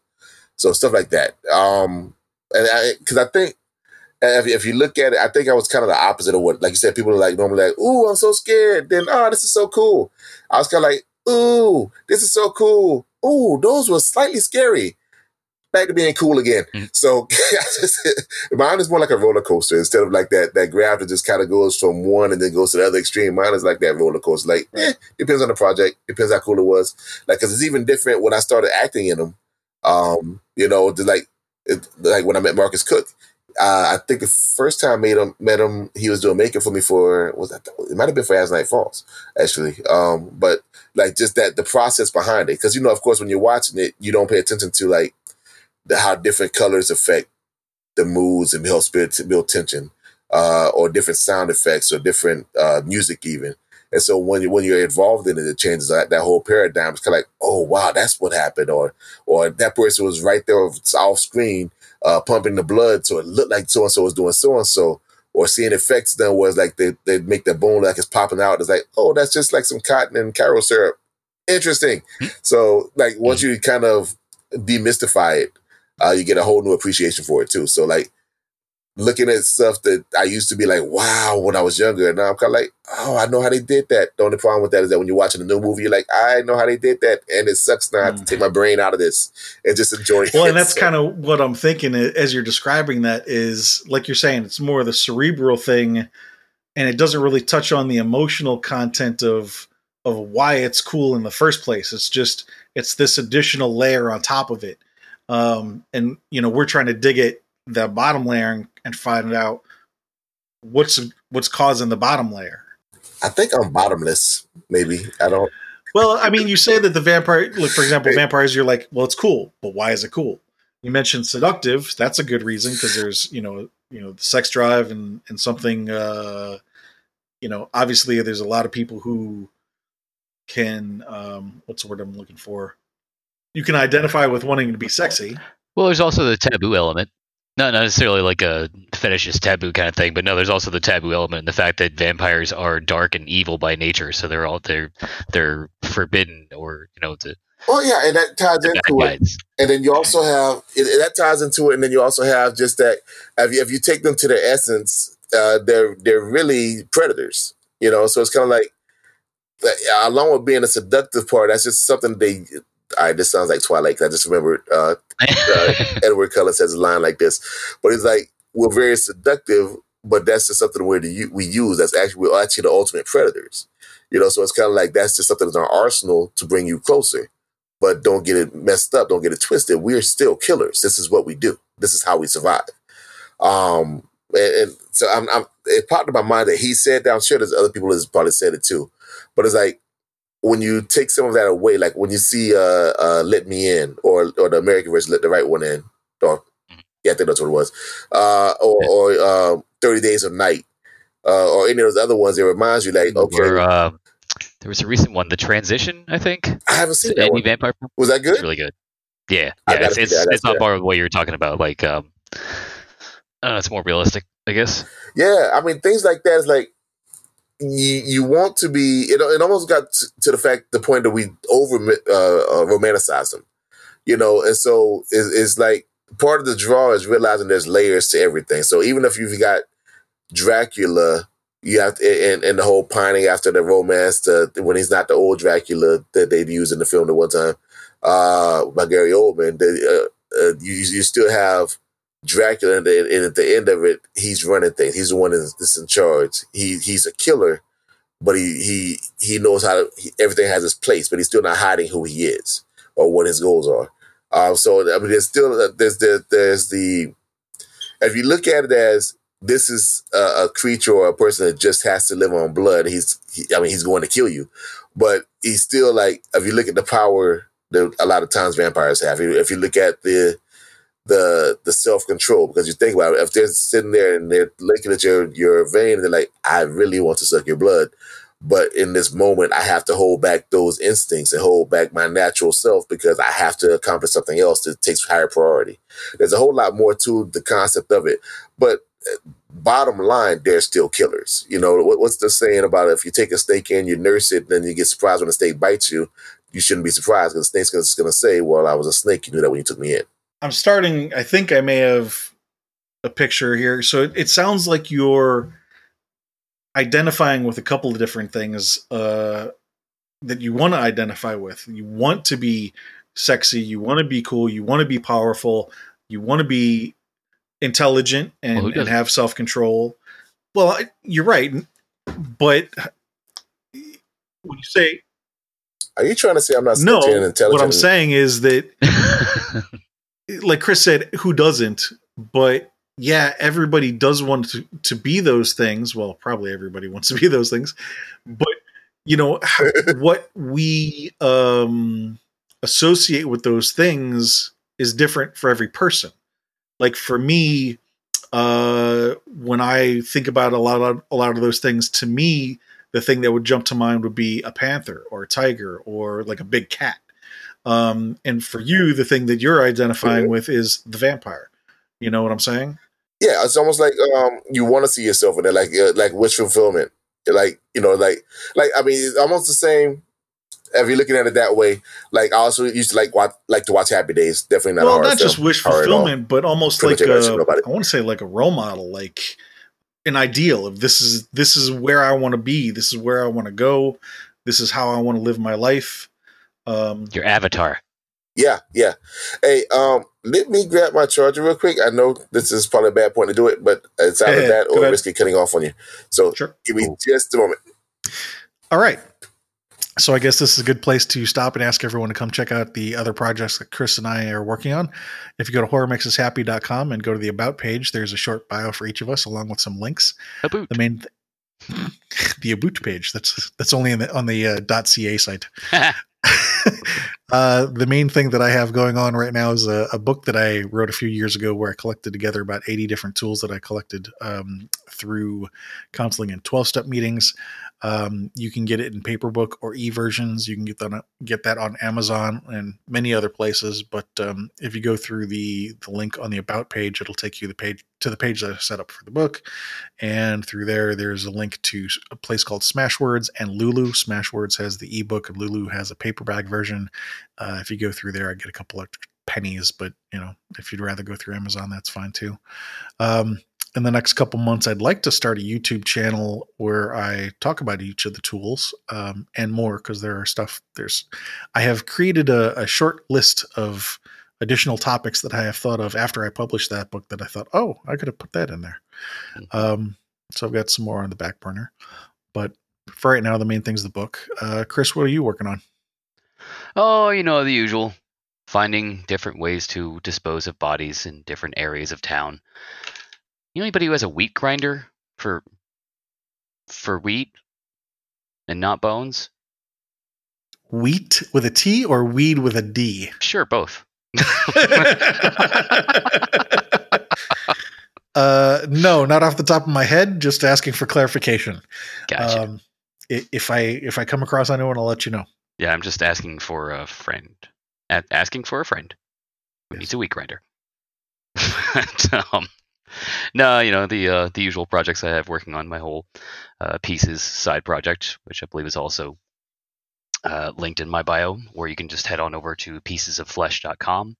Speaker 2: So stuff like that. Um, and because I, I, think if, if you look at it, I think I was kind of the opposite of what, like you said, people are like normally like, ooh, I'm so scared. Then oh, this is so cool. I was kind of like, ooh, this is so cool. Ooh, those were slightly scary back to being cool again. Mm-hmm. So mine is more like a roller coaster instead of like that that graph that just kind of goes from one and then goes to the other extreme. Mine is like that roller coaster. Like, eh, depends on the project, depends how cool it was. Like, cause it's even different when I started acting in them. Um, you know, like it, like when I met Marcus Cook. Uh, I think the first time I made him met him, he was doing makeup for me for was that it might have been for As Night Falls actually. Um, but like just that the process behind it, because you know, of course, when you're watching it, you don't pay attention to like the, how different colors affect the moods and help spirit build tension, uh, or different sound effects or different uh, music even. And so when you when you're involved in it, it changes that, that whole paradigm. It's kind of like, oh wow, that's what happened, or or that person was right there off screen, uh, pumping the blood, so it looked like so and so was doing so and so. Or seeing effects done was like they they make the bone like it's popping out. It's like, oh, that's just like some cotton and Karo syrup. Interesting. Hmm. so like once hmm. you kind of demystify it, uh, you get a whole new appreciation for it too. So like looking at stuff that I used to be like, wow, when I was younger, and now I'm kind of like, oh, I know how they did that. The only problem with that is that when you're watching a new movie, you're like, I know how they did that, and it sucks now mm. to take my brain out of this and just enjoy.
Speaker 3: Well, it. and that's so. kind of what I'm thinking as you're describing that is like you're saying, it's more of the cerebral thing, and it doesn't really touch on the emotional content of of why it's cool in the first place. It's just it's this additional layer on top of it um, and you know we're trying to dig at the bottom layer and, and find out what's what's causing the bottom layer.
Speaker 2: I think I'm bottomless. Maybe I don't.
Speaker 3: Well, I mean, you say that the vampire, like for example, vampires. You're like, well, it's cool, but why is it cool? You mentioned seductive. That's a good reason because there's you know you know the sex drive and and something. Uh, you know, obviously, there's a lot of people who can um, what's the word I'm looking for? you can identify with wanting to be sexy.
Speaker 1: Well, there's also the taboo element. Not necessarily like a fetishist taboo kind of thing, but no, there's also the taboo element and the fact that vampires are dark and evil by nature, so they're all they're they're forbidden or you know to.
Speaker 2: Oh yeah, and that ties into it. And then you also have it, that ties into it, and then you also have just that if you, if you take them to their essence, uh, they're they're really predators. You know, so it's kind of like along with being a seductive part, that's just something they. Right, this sounds like Twilight. I just remember uh, uh, Edward Cullen says a line like this, but it's like we're very seductive, but that's just something where the, we use. That's actually we're actually the ultimate predators, you know. So it's kind of like that's just something in our arsenal to bring you closer. But don't get it messed up. Don't get it twisted. We're still killers. This is what we do. This is how we survive. Um, and, and so I'm, I'm, it popped in my mind that he said that. I'm sure there's other people that's probably said it too. But it's like when you take some of that away, like when you see uh, uh, "Let Me In" or or the American version "Let the Right One In," or yeah, I think that's what it was, uh, or, or um, "30 Days of Night," uh, or any of those other ones. It reminds you, like, okay,
Speaker 1: Or, uh, there was a recent one, The Transition, I think.
Speaker 2: I haven't seen
Speaker 1: It's
Speaker 2: that
Speaker 1: an
Speaker 2: one.
Speaker 1: vampire.
Speaker 2: Was that
Speaker 1: It's
Speaker 2: good?
Speaker 1: really good. Yeah,
Speaker 2: I
Speaker 1: yeah, it's it's,
Speaker 2: that,
Speaker 1: it's not part of what you're talking about. Like, um, uh, it's more realistic, I guess.
Speaker 2: Yeah, I mean things like that is like you you want to be. It, it almost got to, to the fact the point that we over uh, uh, romanticize them, you know, and so it's, it's like part of the draw is realizing there's layers to everything. So even if you've got Dracula, you have to, and, and the whole pining after the romance to when he's not the old Dracula that they'd used in the film the one time uh, by Gary Oldman. Uh, uh, you you still have Dracula, and, and at the end of it, he's running things. He's the one that's, in charge. He he's a killer, but he he he knows how to. He, everything has its place, but he's still not hiding who he is or what his goals are. Um, so I mean, there's still there's there, there's the if you look at it as this is a, a creature or a person that just has to live on blood. He's he, I mean he's going to kill you, but he's still like if you look at the power that a lot of times vampires have. If you look at the the the self control because you think about it, if they're sitting there and they're looking at your your vein, they're like, I really want to suck your blood, but in this moment, I have to hold back those instincts and hold back my natural self because I have to accomplish something else that takes higher priority. There's a whole lot more to the concept of it, but uh, bottom line, they're still killers. You know what, what's the saying about if you take a snake in, you nurse it, then you get surprised when the snake bites you. You shouldn't be surprised because the snake's going to say, "Well, I was a snake. You knew that when you took me in."
Speaker 3: I'm starting. I think I may have a picture here. So it, it sounds like you're identifying with a couple of different things uh, that you want to identify with. You want to be sexy. You want to be cool. You want to be powerful. You want to be intelligent and,
Speaker 1: Well,
Speaker 3: and have self control. Well, I- you're right, but when you say
Speaker 2: Are you trying to say I'm not
Speaker 3: no,
Speaker 2: sexy and intelligent?
Speaker 3: what I'm saying is that like Chris said, who doesn't? But yeah, everybody does want to, to be those things. Well, probably everybody wants to be those things. But you know what we um, associate with those things is different for every person. Like for me, uh, when I think about a lot of a lot of those things, to me, the thing that would jump to mind would be a panther or a tiger or like a big cat. Um, and for you, the thing that you're identifying
Speaker 2: Mhm.
Speaker 3: with is the vampire. You know what I'm saying?
Speaker 2: Yeah, it's almost like um, you want to see yourself in it, like uh, like wish fulfillment. Like you know, like like I mean, it's almost the same. If you're looking at it that way, like I also used to like watch like to watch Happy Days. Definitely not
Speaker 3: well, not just wish
Speaker 2: horror at all.
Speaker 3: fulfillment, but almost
Speaker 2: Pretty
Speaker 3: like
Speaker 2: much everybody should
Speaker 3: a,
Speaker 2: know about it.
Speaker 3: I want to say like a role model, like an ideal of this is this is where I want to be, this is where I want to go, this is how I want to live my life. Um,
Speaker 1: Your avatar.
Speaker 2: Yeah, yeah. Hey, um, let me grab my charger real quick. I know this is probably a bad point to do it, but it's either
Speaker 3: Yeah,
Speaker 2: that
Speaker 3: go
Speaker 2: or
Speaker 3: ahead.
Speaker 2: risky cutting off on you. So
Speaker 3: sure.
Speaker 2: give me just a moment.
Speaker 3: All right. So I guess this is a good place to stop and ask everyone to come check out the other projects that Chris and I are working on. If you go to horrormakesushappy.com and go to the about page, there's a short bio for each of us along with some links.
Speaker 1: A boot.
Speaker 3: The main th- the about page that's that's only in the, on the uh, .ca site. uh, the main thing that I have going on right now is a, a book that I wrote a few years ago where I collected together about 80 different tools that I collected um, through counseling and 12 step meetings. Um, you can get it in paper book or e versions. You can get that get that on Amazon and many other places. But um, if you go through the the link on the about page, it'll take you the page to the page that I set up for the book. And through there, there's a link to a place called Smashwords and Lulu. Smashwords has the ebook, and Lulu has a paperback version. Uh, if you go through there, I get a couple of pennies, but you know, if you'd rather go through Amazon, that's fine too. Um, in the next couple months, I'd like to start a YouTube channel where I talk about each of the tools um, and more because there are stuff. There's, I have created a, a, short list of additional topics that I have thought of after I published that book that I thought, oh, I could have put that in there. Mm-hmm. Um, so I've got some more on the back burner, but for right now, the main thing's the book. Uh, Chris, what are you working on?
Speaker 1: Oh, you know the usual finding different ways to dispose of bodies in different areas of town. You know anybody who has a wheat grinder for for wheat and not bones?
Speaker 3: Wheat with a T or weed with a D?
Speaker 1: Sure, both.
Speaker 3: uh, no, not off the top of my head. Just asking for clarification.
Speaker 1: Gotcha. Um,
Speaker 3: if I if I come across anyone, I'll let you know.
Speaker 1: Yeah, I'm just asking for a friend. asking for a friend who yes. needs a wheat grinder. um, no, you know the uh, the usual projects I have working on my whole uh, pieces side project, which I believe is also uh, linked in my bio, where you can just head on over to piecesofflesh.com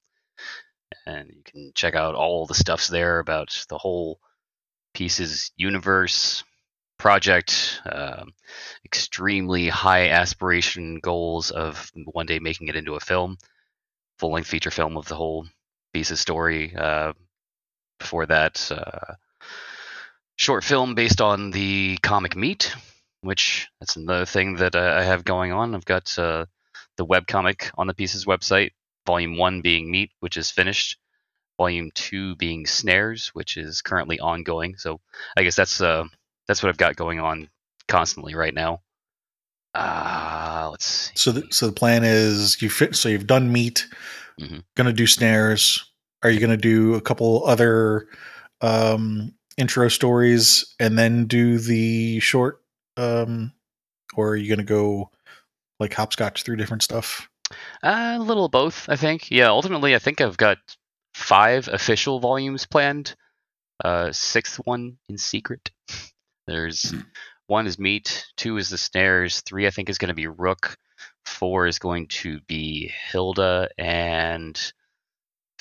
Speaker 1: and you can check out all the stuffs there about the whole pieces universe project. Um, extremely high aspiration goals of one day making it into a film, full length feature film of the whole pieces story. Uh, before that, uh, short film based on the comic Meat, which that's another thing that uh, I have going on. I've got uh, the web comic on the Pieces website, volume one being Meat, which is finished, volume two being Snares, which is currently ongoing. So I guess that's uh, that's what I've got going on constantly right now. Uh, let's see.
Speaker 3: So the, so the plan is you fit. So you've done Meat. Mm-hmm. Going to do Snares are you going to do a couple other um, intro stories and then do the short, um, or are you going to go like hopscotch through different stuff?
Speaker 1: Uh, a little both, I think. Yeah, ultimately, I think I've got five official volumes planned. Uh, sixth one in secret. There's hmm. one is meat, two is the snares, three I think is going to be rook, four is going to be Hilda, and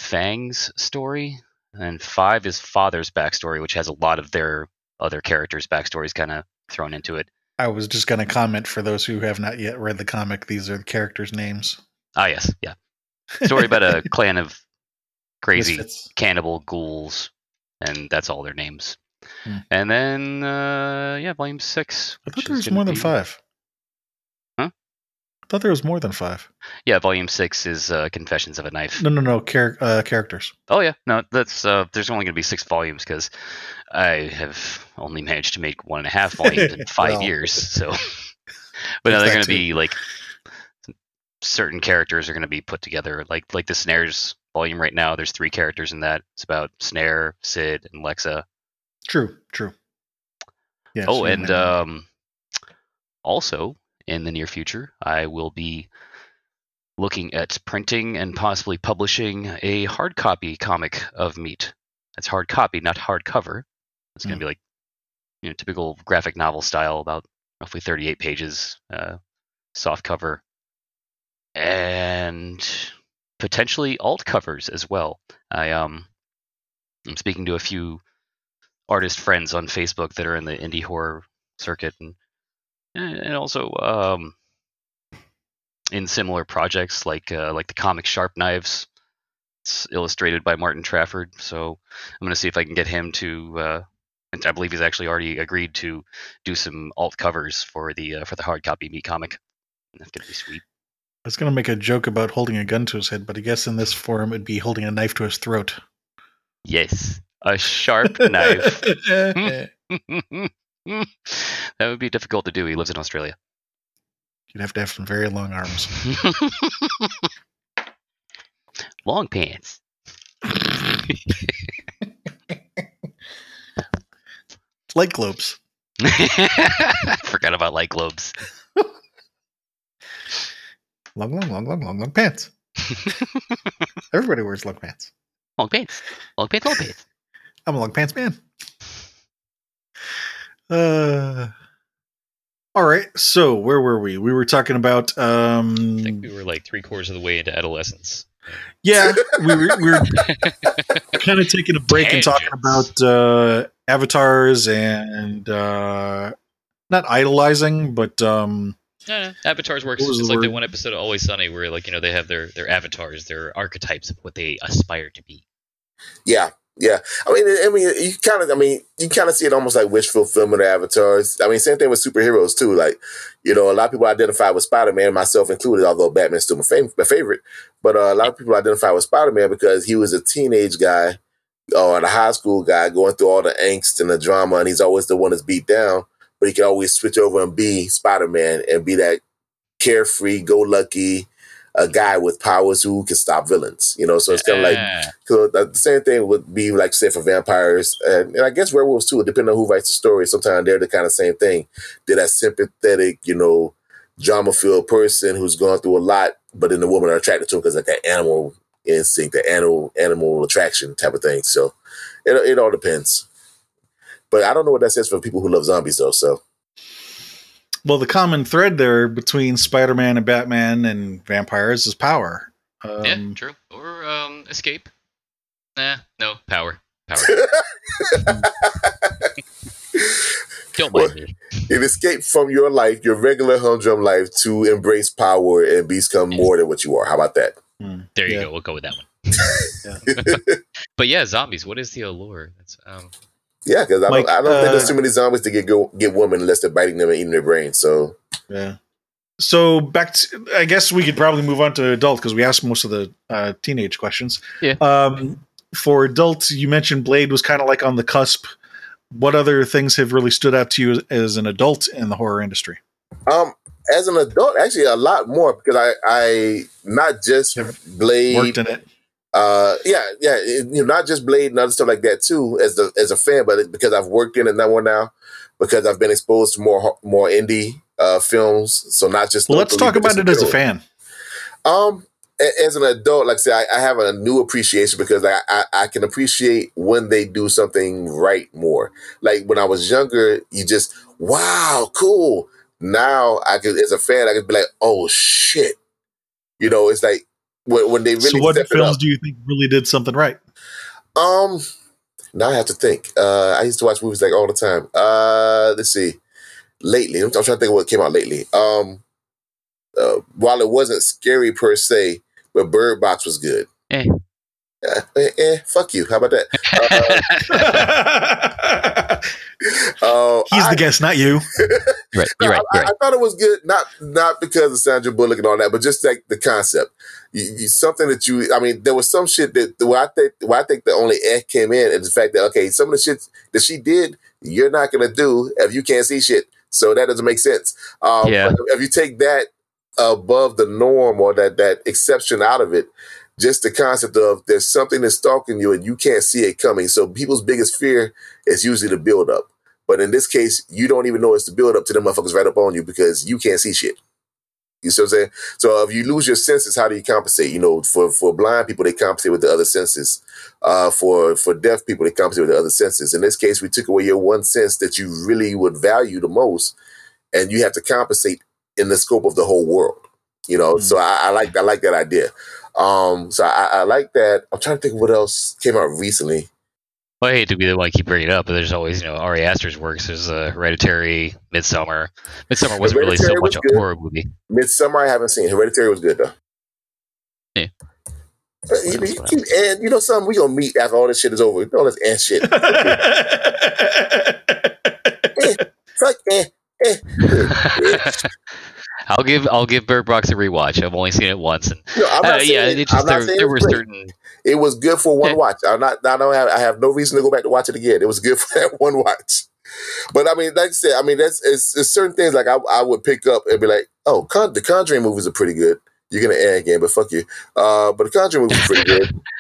Speaker 1: Fang's story, and five is Father's backstory, which has a lot of their other characters' backstories kind of thrown into it.
Speaker 3: I was just going to comment for those who have not yet read the comic. These are the characters' names.
Speaker 1: Ah, yes, yeah. Story about a clan of crazy Misfits. cannibal ghouls, and that's all their names. Hmm. And then, uh, yeah, volume six.
Speaker 3: I thought there was more than five thought there was more than five.
Speaker 1: Yeah, volume six is uh, Confessions of a Knife.
Speaker 3: No, no, no, char- uh, characters.
Speaker 1: Oh yeah, no, that's uh, there's only going to be six volumes because I have only managed to make one and a half volumes in five well, years. So, but now they're going to be like certain characters are going to be put together. Like like the snares volume right now. There's three characters in that. It's about Snare, Sid, and Lexa.
Speaker 3: True. True.
Speaker 1: Yeah. Oh, and um, also in the near future. I will be looking at printing and possibly publishing a hard copy comic of Meat. That's hard copy, not hardcover. It's going to mm. be like you know typical graphic novel style, about roughly 38 pages, uh, soft cover, and potentially alt covers as well. I um I'm speaking to a few artist friends on Facebook that are in the indie horror circuit, and and also um, in similar projects like uh, like the comic Sharp Knives. It's illustrated by Martin Trafford, so I'm going to see if I can get him to. Uh, and I believe he's actually already agreed to do some alt covers for the uh, for the hard copy Meat comic. That's going to be sweet.
Speaker 3: I was going to make a joke about holding a gun to his head, but I guess in this form it'd be holding a knife to his throat.
Speaker 1: Yes, a sharp knife. that would be difficult to do. He lives in Australia.
Speaker 3: You'd have to have some very long arms.
Speaker 1: long pants.
Speaker 3: light globes.
Speaker 1: Forgot about light globes.
Speaker 3: long, long, long, long, long, long pants. Everybody wears long pants.
Speaker 1: Long pants. Long pants, long pants.
Speaker 3: I'm a long pants man. Uh, all right. So where were we? We were talking about. Um,
Speaker 1: I think we were like three quarters of the way into adolescence.
Speaker 3: Yeah, we were, we were kind of taking a break Tangents. and talking about uh, avatars and uh, not idolizing, but um,
Speaker 1: Yeah, avatars works.
Speaker 3: What
Speaker 1: It's
Speaker 3: the
Speaker 1: like the one episode of Always Sunny where like you know they have their their avatars, their archetypes of what they aspire to be.
Speaker 2: Yeah, yeah. I mean, I mean, you kind of, I mean, you kind of see it almost like wish fulfillment avatars. I mean, same thing with superheroes too. Like, you know, a lot of people identify with Spider Man, myself included. Although Batman's still my, my favorite, but uh, a lot of people identify with Spider Man because he was a teenage guy or a high school guy going through all the angst and the drama, and he's always the one that's beat down. But he can always switch over and be Spider Man and be that carefree, go lucky. A guy with powers who can stop villains, you know. So it's kind of like so the the same thing would be like say for vampires and, and I guess werewolves too, depending on who writes the story. Sometimes they're the kind of same thing. They're that sympathetic, you know, drama filled person who's gone through a lot, but then the women are attracted to him because like that animal instinct, the animal animal attraction type of thing. So it it all depends. But I don't know what that says for people who love zombies though. So
Speaker 3: well, the common thread there between Spider-Man and Batman and vampires is power. Um,
Speaker 1: yeah, true. Or um, escape. Nah, no power. Power. Don't mind me.
Speaker 2: it escaped from your life, your regular humdrum life, to embrace power and become more than what you are. How about that?
Speaker 3: hmm,
Speaker 1: There you
Speaker 3: Yeah.
Speaker 1: go. We'll go with that one.
Speaker 3: Yeah.
Speaker 1: But yeah, zombies. What is the allure? That's um.
Speaker 2: Yeah, because I
Speaker 3: Like,
Speaker 2: don't, I don't think
Speaker 3: uh,
Speaker 2: there's too many zombies to get go, get women unless they're biting them and eating their brains. So
Speaker 3: Yeah. So back to, I guess we could probably move on to adult because we asked most of the uh, teenage questions.
Speaker 1: Yeah.
Speaker 3: Um, for adults, you mentioned Blade was kind of like on the cusp. What other things have really stood out to you as, as an adult in the horror industry?
Speaker 2: Um, as an adult, actually, a lot more because I, I not just Blade.
Speaker 3: Worked in it.
Speaker 2: Uh, yeah, yeah, it- you know, not just Blade and other stuff like that too. As the as a fan, but because I've worked in it now more now, because I've been exposed to more more indie uh films. So not just.
Speaker 3: Well, let's talk about it as a fan.
Speaker 2: Um, as an adult, like I said, I, I have a new appreciation because I, I I can appreciate when they do something right more. Like when I was younger, you just wow, cool. Now I could, as a fan, I could be like, oh shit, you know, it's like when, when they really
Speaker 3: so, what films do you think really did something right?
Speaker 2: Um, now I have to think. Uh, I used to watch movies like all the time. Uh, let's see. Lately, I'm, I'm trying to think of what came out lately. Um, uh, while it wasn't scary per se, but Bird Box was good.
Speaker 1: Eh.
Speaker 2: Eh, eh, eh, fuck you. How about that? Uh,
Speaker 3: He's
Speaker 2: I,
Speaker 3: the guest, not you.
Speaker 1: right.
Speaker 2: no,
Speaker 1: You're right.
Speaker 2: I,
Speaker 1: You're
Speaker 2: I
Speaker 1: right.
Speaker 2: thought it was good, not not because of Sandra Bullock and all that, but just like the concept. You, you, something that you, I mean, there was some shit that where I think where I think the only eh came in is the fact that okay, some of the shit that she did, you're not gonna do if you can't see shit. So that doesn't make sense. Um,
Speaker 1: Yeah.
Speaker 2: but if you take that above the norm or that that exception out of it, just the concept of there's something that's stalking you and you can't see it coming. So people's biggest fear is usually the build up. But in this case, you don't even know it's the build up to them motherfuckers right up on you because you can't see shit. You see what I'm saying? So if you lose your senses, how do you compensate? You know, for, for blind people, they compensate with the other senses. Uh, for for deaf people, they compensate with the other senses. In this case, we took away your one sense that you really would value the most, and you have to compensate in the scope of the whole world. You know, so I, I like I like that idea. Um, so I, I like that. I'm trying to think of what else came out recently.
Speaker 1: Well, I hate to be the one to keep bringing it up, but there's always, you know, Ari Aster's works. There's uh, Hereditary, Midsommar. Midsommar wasn't really so
Speaker 2: Hereditary
Speaker 1: much
Speaker 2: was
Speaker 1: a horror movie.
Speaker 2: Midsommar, I haven't seen. Hereditary was good though.
Speaker 1: Yeah.
Speaker 2: Uh, you, you, keep, and you know something, we gonna meet after all this shit is over. All this ant shit. Fuck eh, eh.
Speaker 1: I'll give I'll give Bird Box a rewatch. I've only seen it once, and
Speaker 2: No,
Speaker 1: uh, yeah, it just there, there were
Speaker 2: great.
Speaker 1: certain
Speaker 2: It was good for one watch. I'm not. I don't have. I have no reason to go back to watch it again. It was good for that one watch. But I mean, like I said, I mean, that's it's, it's certain things like I, I would pick up and be like, oh, Con- the Conjuring movies are pretty good. You're gonna air again, but fuck you. Uh, but the Conjuring movies are pretty good.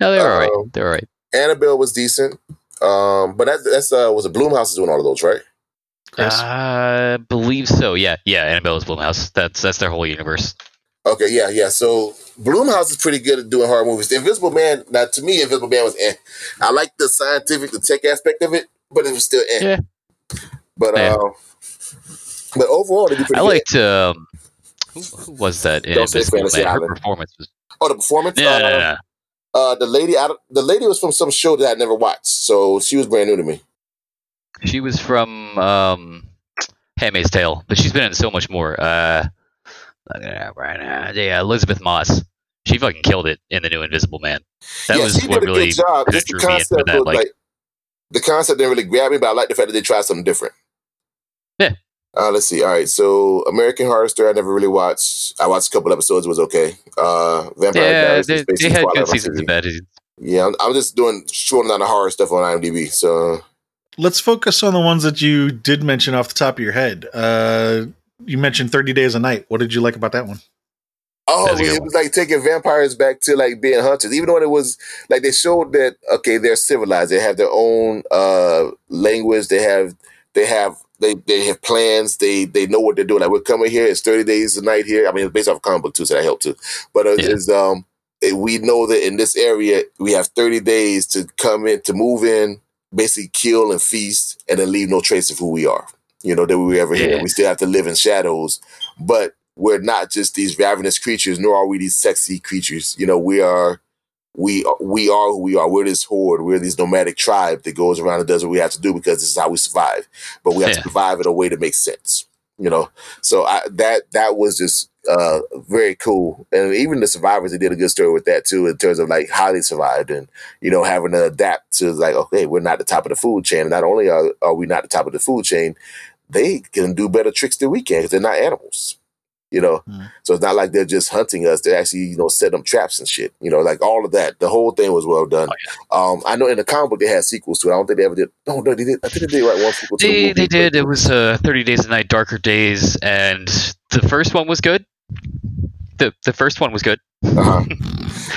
Speaker 1: No, they're all right.
Speaker 2: Um,
Speaker 1: They're all right.
Speaker 2: Annabelle was decent. Um, but that, that's uh, was a Blumhouse is doing all of those, right?
Speaker 3: Chris?
Speaker 1: I believe so. Yeah, yeah. Annabelle's Blumhouse. That's that's their whole universe.
Speaker 2: Okay, yeah, yeah. So Blumhouse is pretty good at doing horror movies. The Invisible Man, now to me, Invisible Man was eh. I like the scientific, the tech aspect of it, but it was still eh.
Speaker 1: Yeah.
Speaker 2: But
Speaker 1: Yeah.
Speaker 2: uh, but overall, they do pretty
Speaker 1: I liked um, who, who was that in Invisible Man? Her performance was
Speaker 2: Oh, the performance.
Speaker 1: no,
Speaker 2: uh,
Speaker 1: no, no, no.
Speaker 2: Uh, the lady, I, the lady was from some show that I never watched, so she was brand new to me.
Speaker 1: She was from um, Handmaid's Tale, but she's been in so much more. Uh, look at that right now. Yeah, Elisabeth Moss. She fucking killed it in the new Invisible Man. That
Speaker 2: yeah,
Speaker 1: was
Speaker 2: she
Speaker 1: what
Speaker 2: did a
Speaker 1: really
Speaker 2: good job. Just the
Speaker 1: drew me in for
Speaker 2: concept
Speaker 1: that,
Speaker 2: was
Speaker 1: like-
Speaker 2: like, the concept didn't really grab me, but I like the fact that they tried something different.
Speaker 1: Yeah.
Speaker 2: Uh, let's see. All right, so American Horror Story, I never really watched. I watched a couple episodes. It was okay. Uh, Vampire
Speaker 1: yeah,
Speaker 2: Diaries
Speaker 1: they, they had good seasons of bad. seasons.
Speaker 2: Yeah, I'm, I'm just doing shorting down the horror stuff on IMDb. So
Speaker 3: Let's focus on the ones that you did mention off the top of your head. Uh, you mentioned 30 Days a Night. What did you like about that one?
Speaker 2: Oh,
Speaker 1: That's a
Speaker 2: it was like taking vampires back to like being hunters. Even though it was like they showed that okay, they're civilized. They have their own uh language. They have they have they they have plans. They they know what they're doing. Like we're coming here. It's thirty days a night here. I mean, it's based off a comic book too, so that helped too. But uh,
Speaker 1: Yeah.
Speaker 2: it's um eh, we know that in this area we have thirty days to come in to move in, basically kill and feast, and then leave no trace of who we are. You know that we were ever here.
Speaker 1: Yeah.
Speaker 2: We still have to live in shadows, but we're not just these ravenous creatures, nor are we these sexy creatures. You know, we are, we we are who we are. We're this horde. We're this nomadic tribe that goes around and does what we have to do because this is how we survive. But we have
Speaker 1: Yeah.
Speaker 2: to survive in a way that makes sense. You know, so I, that that was just uh, very cool, and even the survivors they did a good story with that too, in terms of like how they survived and you know having to adapt to like okay, we're not the top of the food chain. And not only are, are we not the top of the food chain, they can do better tricks than we can because they're not animals you know.
Speaker 3: Mm.
Speaker 2: So it's not like they're just hunting us; they're actually, you know, setting up traps and shit. You know, like all of that. The whole thing was well done. Um, I know in the comic book they had sequels to it. I don't think they ever did. No, no, they did. I think they did write one sequel to the
Speaker 1: They,
Speaker 2: movie.
Speaker 1: they did. It was uh, 30 Days a Night, Darker Days, and the first one was good. The the first one was good.
Speaker 2: Uh-huh.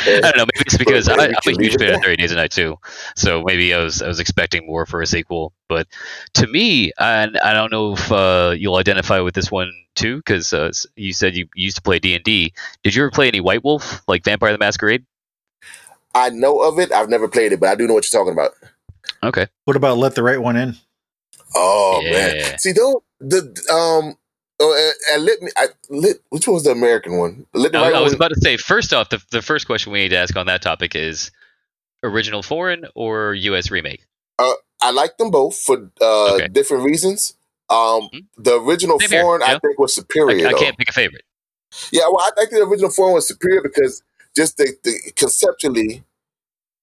Speaker 1: I don't know. Maybe it's because I, I'm a huge fan of
Speaker 2: there.
Speaker 1: 30 Days a Night too. So maybe I was I was expecting more for a sequel. But to me, and I don't know if uh, you'll identify with this one too, because uh, you said you used to play D and D. Did you ever play any White Wolf, like Vampire the Masquerade?
Speaker 2: I know of it. I've never played it, but I do know what you're talking about.
Speaker 1: Okay.
Speaker 3: What about Let the Right One In?
Speaker 2: Oh
Speaker 1: Yeah.
Speaker 2: man, see, don't the um. Oh, and, me. I lit. Which one was the American one? The
Speaker 1: I,
Speaker 2: right
Speaker 1: I was
Speaker 2: one-
Speaker 1: about to say. First off, the the first question we need to ask on that topic is original foreign or U.S. remake.
Speaker 2: I like them both for uh,
Speaker 1: Okay.
Speaker 2: different reasons. Um,
Speaker 1: Mhm.
Speaker 2: the original
Speaker 1: Same
Speaker 2: foreign, I think, was superior.
Speaker 1: I
Speaker 2: though.
Speaker 1: can't pick a favorite.
Speaker 2: Yeah, well, I think the original foreign was superior because just the, the conceptually,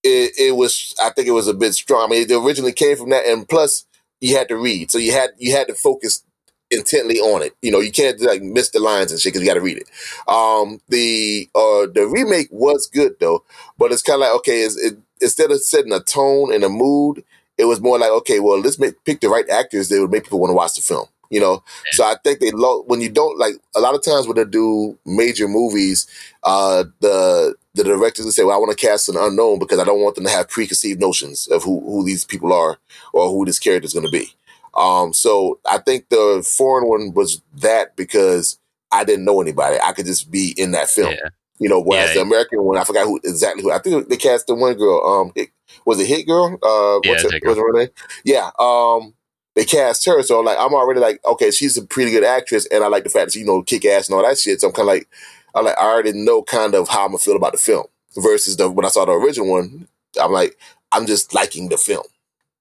Speaker 2: it, it was. I think it was a bit strong. I mean, it originally came from that, and plus, you had to read, so you had you had to focus intently on it. You know, you can't like miss the lines and shit because you got to read it. Um, the uh the remake was good though, but it's kind of like okay, is it instead of setting a tone and a mood, it was more like okay, well, let's make, pick the right actors that would make people want to watch the film. You know, so I think they lo- when you don't like a lot of times when they do major movies, uh, the the directors will say, "Well, I want to cast an unknown because I don't want them to have preconceived notions of who who these people are or who this character is going to be." Um, so I think the foreign one was that because I didn't know anybody. I could just be in that film.
Speaker 1: Yeah.
Speaker 2: You know, whereas
Speaker 1: Yeah.
Speaker 2: the American one, I forgot who exactly who. I think they cast the one girl. Um, Hit- was it Hit Girl? Uh,
Speaker 1: Yeah,
Speaker 2: her, her name? Yeah. Um, they cast her, so like I'm already like, okay, she's a pretty good actress, and I like the fact that she you know kick ass and all that shit. So I'm kind of like, I like I already know kind of how I'm gonna feel about the film. Versus the when I saw the original one, I'm like, I'm just liking the film.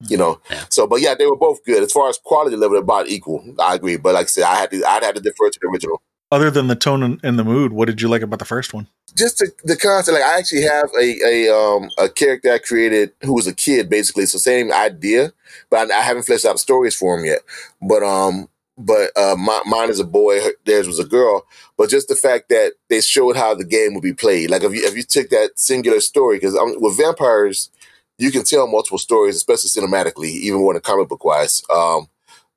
Speaker 2: You know,
Speaker 1: Yeah.
Speaker 2: so but yeah, they were both good as far as quality level. They're about equal. I agree, but like I said, I had to, I'd had to defer to the original.
Speaker 3: Other than the tone and, and the mood, what did you like about the first one?
Speaker 2: just the, the concept. Like I actually have a a um a character I created who was a kid, basically. So same idea, but I, I haven't fleshed out stories for him yet. But um, but uh, my, mine is a boy. her- Theirs was a girl. But just the fact that they showed how the game would be played. Like if you if you took that singular story, because with vampires, you can tell multiple stories, especially cinematically, even more than comic book wise. Um,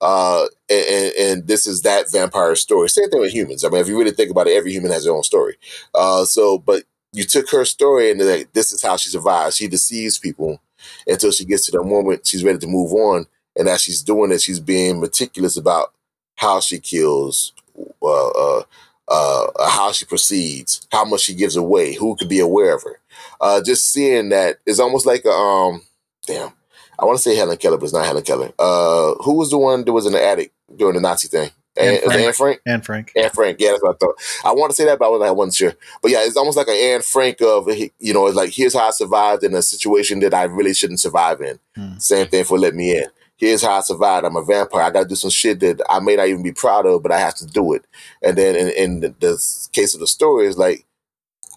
Speaker 2: uh, and, and, this is that vampire story. Same thing with humans. I mean, if you really think about it, every human has their own story. Uh, so, but you took her story and like, this is how she survives. She deceives people until she gets to the moment she's ready to move on. And as she's doing it, she's being meticulous about how she kills, uh, uh, uh, how she proceeds, how much she gives away, who could be aware of her. Uh, just seeing that is almost like a um, damn. I want to say Helen Keller, but it's not Helen Keller. Uh, who was the one that was in the attic during the Nazi thing? And,
Speaker 3: Anne Frank.
Speaker 2: Anne Frank.
Speaker 3: And Frank.
Speaker 2: Anne Frank. Yeah, that's what I thought. I want to say that, but I wasn't, I wasn't sure. But yeah, it's almost like an Anne Frank of you know, it's like here's how I survived in a situation that I really shouldn't survive in.
Speaker 3: Hmm.
Speaker 2: Same thing for let me in. Here's how I survived. I'm a vampire. I got to do some shit that I may not even be proud of, but I have to do it. And then in, in the, the case of the story, is like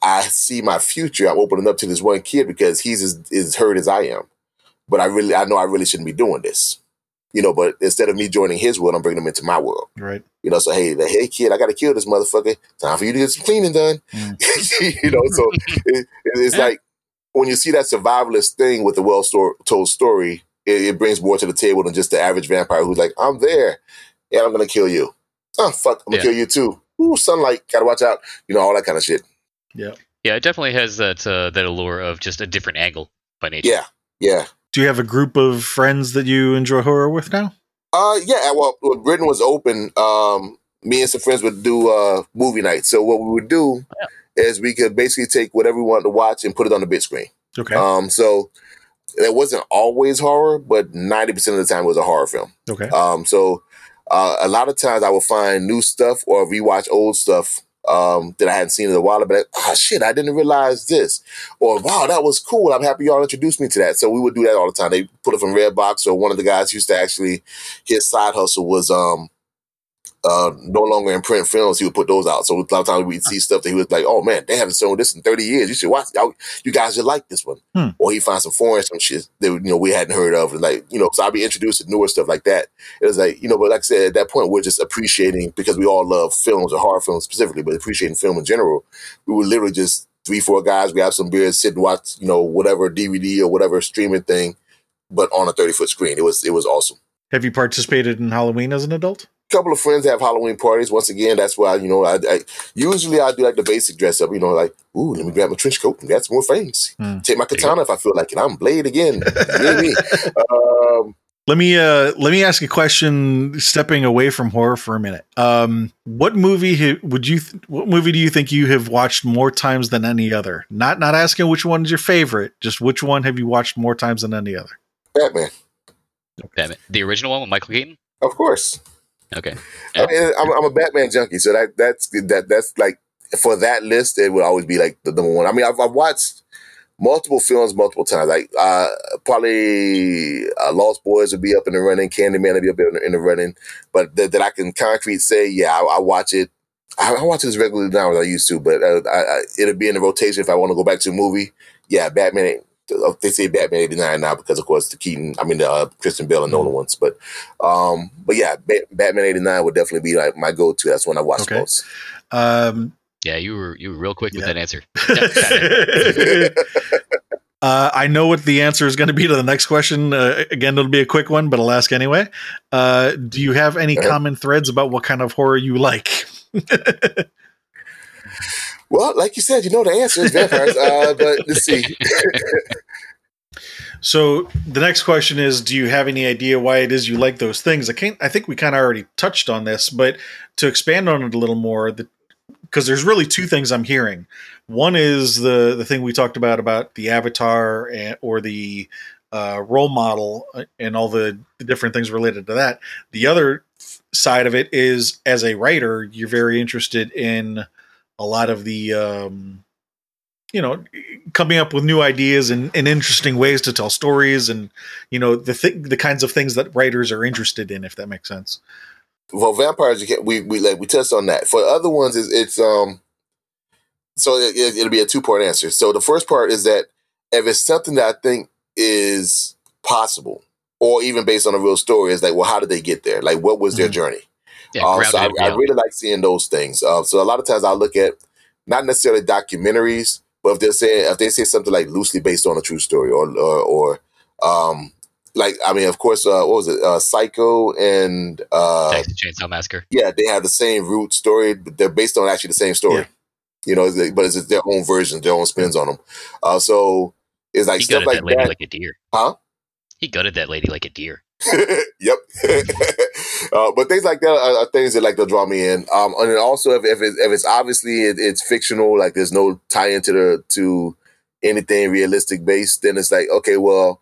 Speaker 2: I see my future. I'm opening up to this one kid because he's as, as hurt as I am. But I really, I know I really shouldn't be doing this. You know, but instead of me joining his world, I'm bringing him into my world.
Speaker 3: Right.
Speaker 2: You know, so hey, the, hey kid, I got to kill this motherfucker. Time for you to get some cleaning done.
Speaker 3: Mm.
Speaker 2: you know, so it, it's like when you see that survivalist thing with the well sto- told story, it, it brings more to the table than just the average vampire who's like, I'm there and I'm gonna kill you. Oh fuck, I'm gonna
Speaker 1: Yeah.
Speaker 2: kill you too. Ooh, sunlight, gotta watch out. You know, all that kind of shit.
Speaker 3: Yeah.
Speaker 1: Yeah, it definitely has that uh, that allure of just a different angle by nature.
Speaker 2: Yeah, yeah.
Speaker 3: Do you have a group of friends that you enjoy horror with now?
Speaker 2: Uh, yeah. Well, when Britain was open, um, me and some friends would do uh movie night. So what we would do is we could basically take whatever we wanted to watch and put it on the big screen.
Speaker 3: Okay.
Speaker 2: Um, so it wasn't always horror, but ninety percent of the time it was a horror film.
Speaker 3: okay.
Speaker 2: Um, so uh, a lot of times I will find new stuff or rewatch old stuff um, that I hadn't seen in a while. I'd like, oh shit, I didn't realize this, or wow, that was cool. I'm happy y'all introduced me to that. So we would do that all the time. They put it from Redbox, or one of the guys used to actually his side hustle was um uh, no longer in print films, he would put those out. So a lot of times we'd see stuff that he was like, "Oh man, they haven't shown this in thirty years. You should watch. Y'all, you guys should like this one."
Speaker 3: Hmm.
Speaker 2: Or he finds some foreign some shit that you know we hadn't heard of, and like you know, so I'd be introduced to newer stuff like that. It was like you know, but like I said, at that point, we're just appreciating because we all love films or horror films specifically, but appreciating film in general. We would literally just three, four guys, we have some beers, sit and watch, you know, whatever DVD or whatever streaming thing, but on a thirty foot screen. It was it was awesome
Speaker 3: Have you participated in Halloween as an adult?
Speaker 2: Couple of friends have Halloween parties. Once again, that's why you know I, I usually I do like the basic dress up. You know, like ooh, let me grab my trench coat and get some more fangs.
Speaker 3: Hmm.
Speaker 2: Take my katana if I feel like it. I'm Blade again. Me. Um,
Speaker 3: Let me uh let me ask a question stepping away from horror for a minute. Um what movie ha- would you th- what movie do you think you have watched more times than any other? Not not asking which one is your favorite, just which one have you watched more times than any other?
Speaker 2: Batman,
Speaker 1: Damn it. The original one with Michael Keaton?
Speaker 2: of course.
Speaker 1: Okay.
Speaker 2: I mean, I'm, I'm a Batman junkie, so that that's that that's like for that list, it would always be like the number one. I mean, I've, I've watched multiple films multiple times. Like uh, probably uh, Lost Boys would be up in the running, Candyman would be up in the, in the running, but that, that I can concrete say, yeah, I, I watch it. I, I watch it as regularly now as I used to, but uh, I, I, it'll be in the rotation if I want to go back to a movie. Yeah, Batman. Ain't- They say Batman '89 now because, of course, the Keaton, I mean, the uh, Christian Bale and Nolan ones. But, um, but yeah, ba- Batman '89 would definitely be like my go-to. That's when I watch
Speaker 3: Okay.
Speaker 2: most.
Speaker 3: Um
Speaker 1: Yeah, you were you were real quick with that answer.
Speaker 3: Uh, I know what the answer is going to be to the next question. Uh, again, it'll be a quick one, but I'll ask anyway. Uh, do you have any
Speaker 2: Uh-huh.
Speaker 3: common threads about what kind of horror you like?
Speaker 2: Well, like you said, you know the answer is vampires. uh, but let's see.
Speaker 3: So the next question is: Do you have any idea why it is you like those things? I can't. I think we kind of already touched on this, but to expand on it a little more, because there's really two things I'm hearing. One is the the thing we talked about about the avatar and, or the uh, role model uh, and all the, the different things related to that. The other side of it is, as a writer, you're very interested in a lot of the um, you know coming up with new ideas and, and interesting ways to tell stories and you know the th- the kinds of things that writers are interested in if that makes sense
Speaker 2: well, vampires, we we like we touched on that. For the other ones, it's, it's um. So it, it, it'll be a two part answer. So the first part is that if it's something that I think is possible, or even based on a real story, is like, well, how did they get there? Like, what was their
Speaker 3: Mhm.
Speaker 2: journey?
Speaker 1: Yeah,
Speaker 2: Uh, so I, I really like seeing those things. Uh, so a lot of times I look at not necessarily documentaries, but if they're saying if they say something like loosely based on a true story, or or, or um, like I mean, of course, uh, what was it, uh, Psycho and uh,
Speaker 1: Texas Chainsaw Massacre.
Speaker 2: yeah, they have the same root story, but they're based on actually the same story.
Speaker 3: Yeah.
Speaker 2: You know, but it's their own versions, their own spins on them. Uh, so it's like
Speaker 1: He
Speaker 2: stuff like
Speaker 1: that lady
Speaker 2: that.
Speaker 1: like a deer.
Speaker 2: Huh?
Speaker 1: He gutted that lady like a deer.
Speaker 2: yep. uh, but things like that are, are things that like they'll draw me in. Um, and then also if if, it, if it's obviously it, it's fictional, like there's no tie into the to anything realistic based, then it's like okay, well,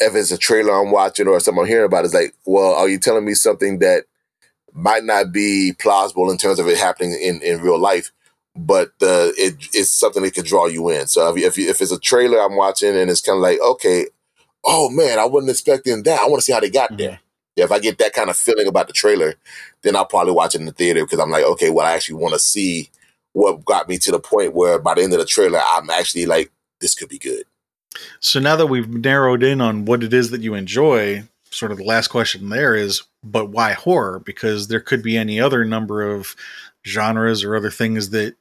Speaker 2: if it's a trailer I'm watching or something I'm hearing about, it's like, well, are you telling me something that might not be plausible in terms of it happening in, in real life, but uh, it, it's something that can draw you in. So if, if, if it's a trailer I'm watching and it's kind of like, okay, oh man, I wasn't expecting that. I want to see how they got there. Yeah, if I get that kind of feeling about the trailer, then I'll probably watch it in the theater because I'm like, okay, well, I actually want to see what got me to the point where by the end of the trailer, I'm actually like, this could be good.
Speaker 3: So now that we've narrowed in on what it is that you enjoy, sort of the last question there is, but why horror? Because there could be any other number of genres or other things that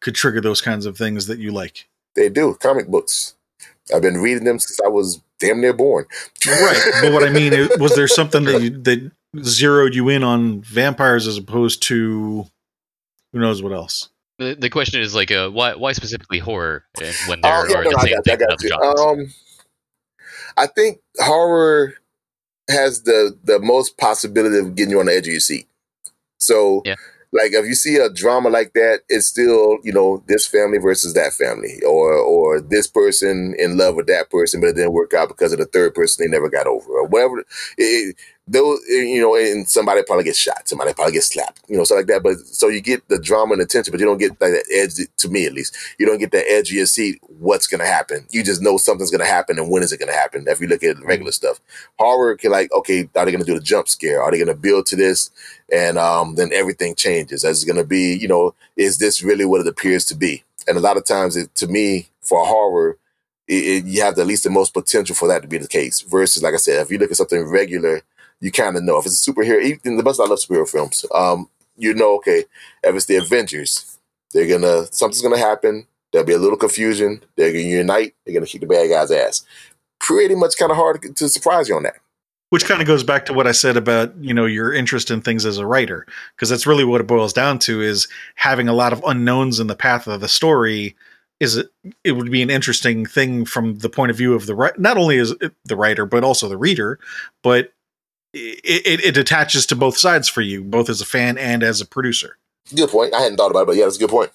Speaker 3: could trigger those kinds of things that you like.
Speaker 2: They do comic books. I've been reading them since I was damn near born.
Speaker 3: right, but what I mean is, was there something that you, that zeroed you in on vampires as opposed to who knows what else?
Speaker 1: The, the question is like, uh, why why specifically horror when there uh, yeah, are no, the same thing in other genres? Um,
Speaker 2: I think horror has the the most possibility of getting you on the edge of your seat. So yeah like if you see a drama like that, it's still you know this family versus that family, or or this person in love with that person, but it didn't work out because of the third person they never got over, or whatever. It, those you know, and somebody probably gets shot, somebody probably gets slapped, you know, stuff like that. But so you get the drama and the tension, but you don't get like that edge. To me, at least, you don't get that edge of your seat. What's gonna happen? You just know something's gonna happen, and when is it gonna happen? If you look at regular stuff, horror can like, okay, are they gonna do the jump scare? Are they gonna build to this? And um, then everything changes. As it's gonna be, you know, is this really what it appears to be? And a lot of times, it, to me, for horror, it, it, you have the, at least the most potential for that to be the case. Versus, like I said, if you look at something regular you kind of know if it's a superhero. Even the best I love superhero films. Um, you know, okay, if it's the Avengers, they're gonna something's gonna happen. There'll be a little confusion. They're gonna unite. They're gonna kick the bad guy's ass. Pretty much, kind of hard to, surprise you on that.
Speaker 3: Which kind of goes back to what I said about you know your interest in things as a writer, because that's really what it boils down to: is having a lot of unknowns in the path of the story is it, it would be an interesting thing from the point of view of the not only as the writer but also the reader but it, it, attaches to both sides for you, both as a fan and as a producer.
Speaker 2: Good point. I hadn't thought about it, but yeah, that's a good point.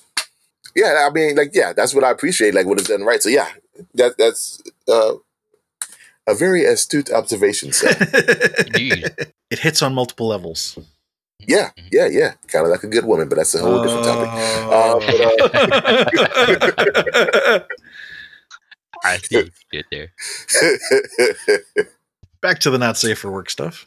Speaker 2: Yeah, I mean, like, yeah, that's what I appreciate, like, what it's done right. So, yeah, that that's uh, a very astute observation. So.
Speaker 3: it hits on multiple levels.
Speaker 2: Yeah, yeah, yeah. Kind of like a good woman, but that's a whole uh, different topic. Uh,
Speaker 1: but, uh, I think get there.
Speaker 3: Back to the not safe for work stuff.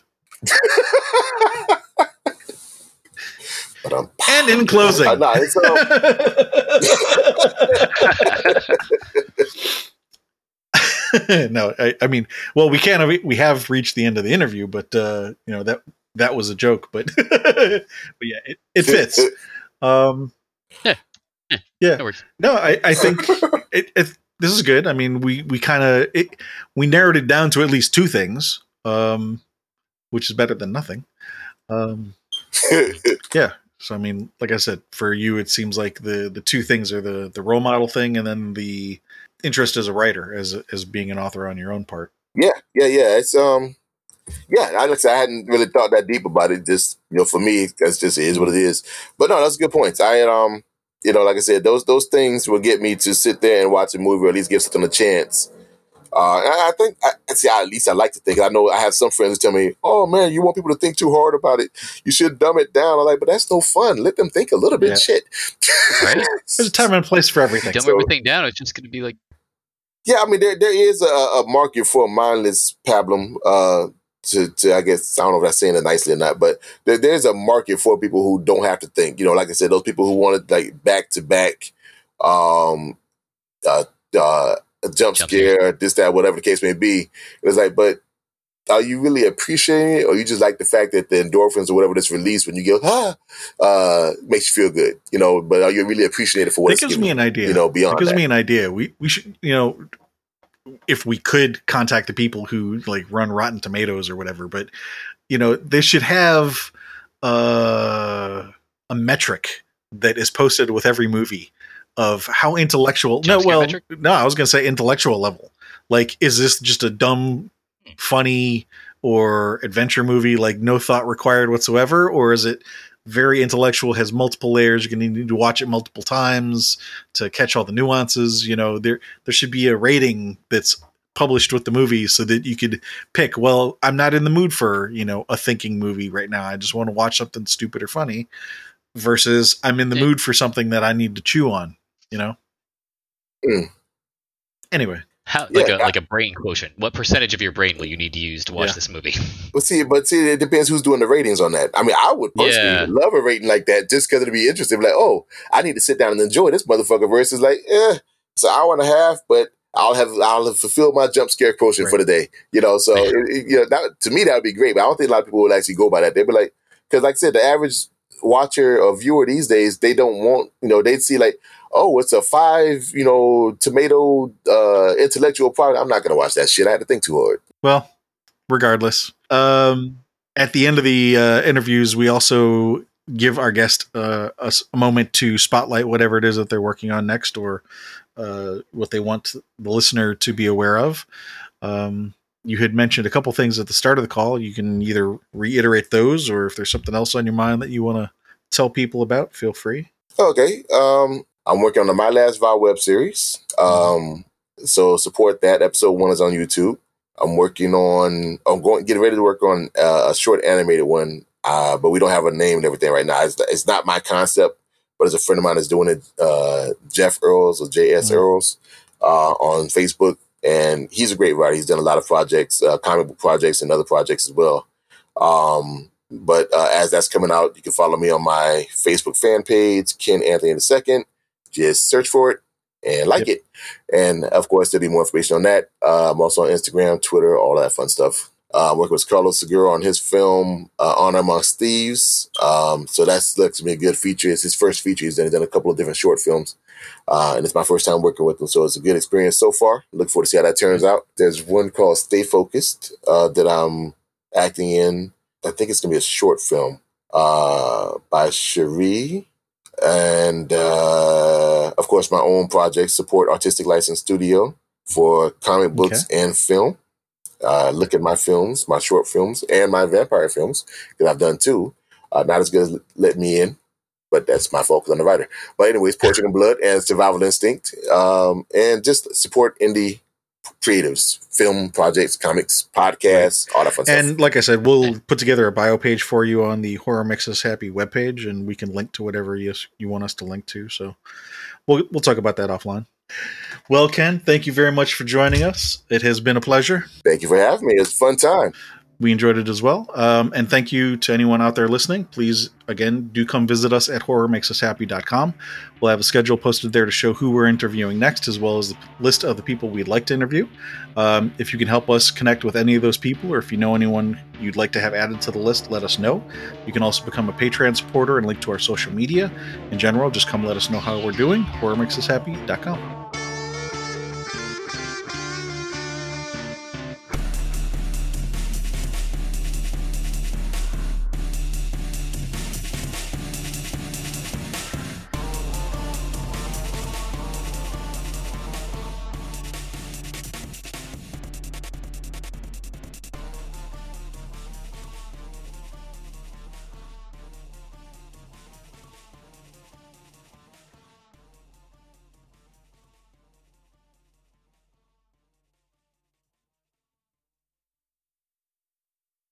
Speaker 3: and in closing, uh, no, no I, I, mean, well, we can not we have reached the end of the interview, but uh, you know that that was a joke, but but yeah, it, it fits. Um, yeah, yeah, no, I, I think it, it, this is good. I mean, we we kind of we narrowed it down to at least two things, um, which is better than nothing. Um, yeah. So I mean, like I said, for you, it seems like the the two things are the the role model thing, and then the interest as a writer, as as being an author on your own part.
Speaker 2: Yeah, yeah, yeah. It's um, yeah. I, I hadn't really thought that deep about it. Just you know, for me, that's just is what it is. But no, that's a good point. I had um you know, like I said, those those things will get me to sit there and watch a movie or at least give something a chance. Uh, I think, I, see, I, at least I like to think. I know I have some friends who tell me, "Oh man, you want people to think too hard about it. You should dumb it down." I'm like, but that's no fun. Let them think a little bit. Yeah. Shit.
Speaker 3: Right? There's a time and place for everything.
Speaker 1: Dumb so, everything down. It's just going to be like.
Speaker 2: Yeah, I mean, there there is a, a market for a mindless pablum. Uh, to, to I guess I don't know if I'm saying it nicely or not, but there, there's a market for people who don't have to think. You know, like I said, those people who want to like back to back, um, uh, uh, a jump, jump scare, scare, this, that, whatever the case may be. It's like, but are you really appreciating it, or you just like the fact that the endorphins or whatever that's released when you go ah uh, makes you feel good, you know? But are you really appreciating it for what
Speaker 3: it gives me an idea?
Speaker 2: You know, beyond
Speaker 3: it gives
Speaker 2: that.
Speaker 3: me an idea. We we should, you know, if we could contact the people who like run Rotten Tomatoes or whatever, but you know, they should have uh, a metric that is posted with every movie of how intellectual. no, well, metric? no, I was going to say intellectual level. Like, is this just a dumb, funny, or adventure movie? Like, no thought required whatsoever, or is it very intellectual, has multiple layers. You're going to need to watch it multiple times to catch all the nuances. You know, there there should be a rating that's published with the movie so that you could pick well i'm not in the mood for you know a thinking movie right now i just want to watch something stupid or funny versus i'm in the
Speaker 1: Yeah.
Speaker 3: mood for something that i need to chew on you know
Speaker 2: Mm.
Speaker 3: anyway
Speaker 1: How
Speaker 2: Yeah,
Speaker 1: like a
Speaker 2: I-
Speaker 1: like a brain quotient? What percentage of your brain will you need to use to watch
Speaker 3: Yeah.
Speaker 1: this movie?
Speaker 2: But see, but see, it depends who's doing the ratings on that. I mean, I would personally
Speaker 1: Yeah.
Speaker 2: love a rating like that just because it'd be interesting. Like, oh, I need to sit down and enjoy this motherfucker. Versus like, eh, it's an hour and a half, but I'll have I'll have fulfilled my jump scare quotient for the day. You know, so
Speaker 1: Yeah.
Speaker 2: it, it- you know, that, to me that would be great. But I don't think a lot of people would actually go by that. They'd be like, because like I said, the average watcher or viewer these days, they don't want you know they'd see like. Oh, it's a five, you know, tomato uh intellectual product. I'm not gonna watch that shit. I had to think too hard.
Speaker 3: well regardless um at the end of the uh, interviews we also give our guest uh, a, a moment to spotlight whatever it is that they're working on next or uh, what they want the listener to be aware of um, you had mentioned a couple things at the start of the call you can either reiterate those or if there's something else on your mind that you want to tell people about feel free
Speaker 2: Okay. Um, I'm working on the My Last Vow web series. Um, so support that. Episode one is on YouTube. I'm working on. I'm going getting ready to work on uh, a short animated one. Uh, but we don't have a name and everything right now. It's, it's not my concept, but it's a friend of mine that's doing it. Uh, Jeff Earls or JS
Speaker 3: Mhm.
Speaker 2: Earls uh, on Facebook, and he's a great writer. He's done a lot of projects, uh, comic book projects, and other projects as well. Um, but uh, as that's coming out, you can follow me on my Facebook fan page, Ken Anthony II. Just search for it and like it. And of course, there'll be more information on that. Uh, I'm also on Instagram, Twitter, all that fun stuff. Uh, I'm working with Carlos Segura on his film uh, Honor Amongst Thieves. Um, so that's looks to be a good feature. It's his first feature. He's done, done a couple of different short films. Uh, and it's my first time working with him, so it's a good experience so far. Look forward to see how that turns out. There's one called Stay Focused uh, that I'm acting in. I think it's gonna be a short film uh, by Cherie, and uh, of course my own project, Support Artistic License Studio for comic books and film. Uh, look at my films, my short films, and my vampire films that I've done too. Uh, not as good as Let Me In, but that's my focus on the writer. But anyways, Portrait and Blood and Survival Instinct, um, and just support indie creatives, film projects, comics, podcasts, all that fun stuff.
Speaker 3: And like I said, we'll put together a bio page for you on the Horror Makes Us Happy webpage, and we can link to whatever you, you want us to link to. So we'll we'll talk about that offline. Well, Ken, thank you very much for joining us. It has been a pleasure.
Speaker 2: Thank you for having me. It's a fun time.
Speaker 3: We enjoyed it as well. Um, and thank you to anyone out there listening. Please, again, do come visit us at horrormakesushappy.com. We'll have a schedule posted there to show who we're interviewing next, as well as the list of the people we'd like to interview. Um, if you can help us connect with any of those people, or if you know anyone you'd like to have added to the list, let us know. You can also become a Patreon supporter and link to our social media. In general, just come let us know how we're doing. HorrorMakesUsHappy.com.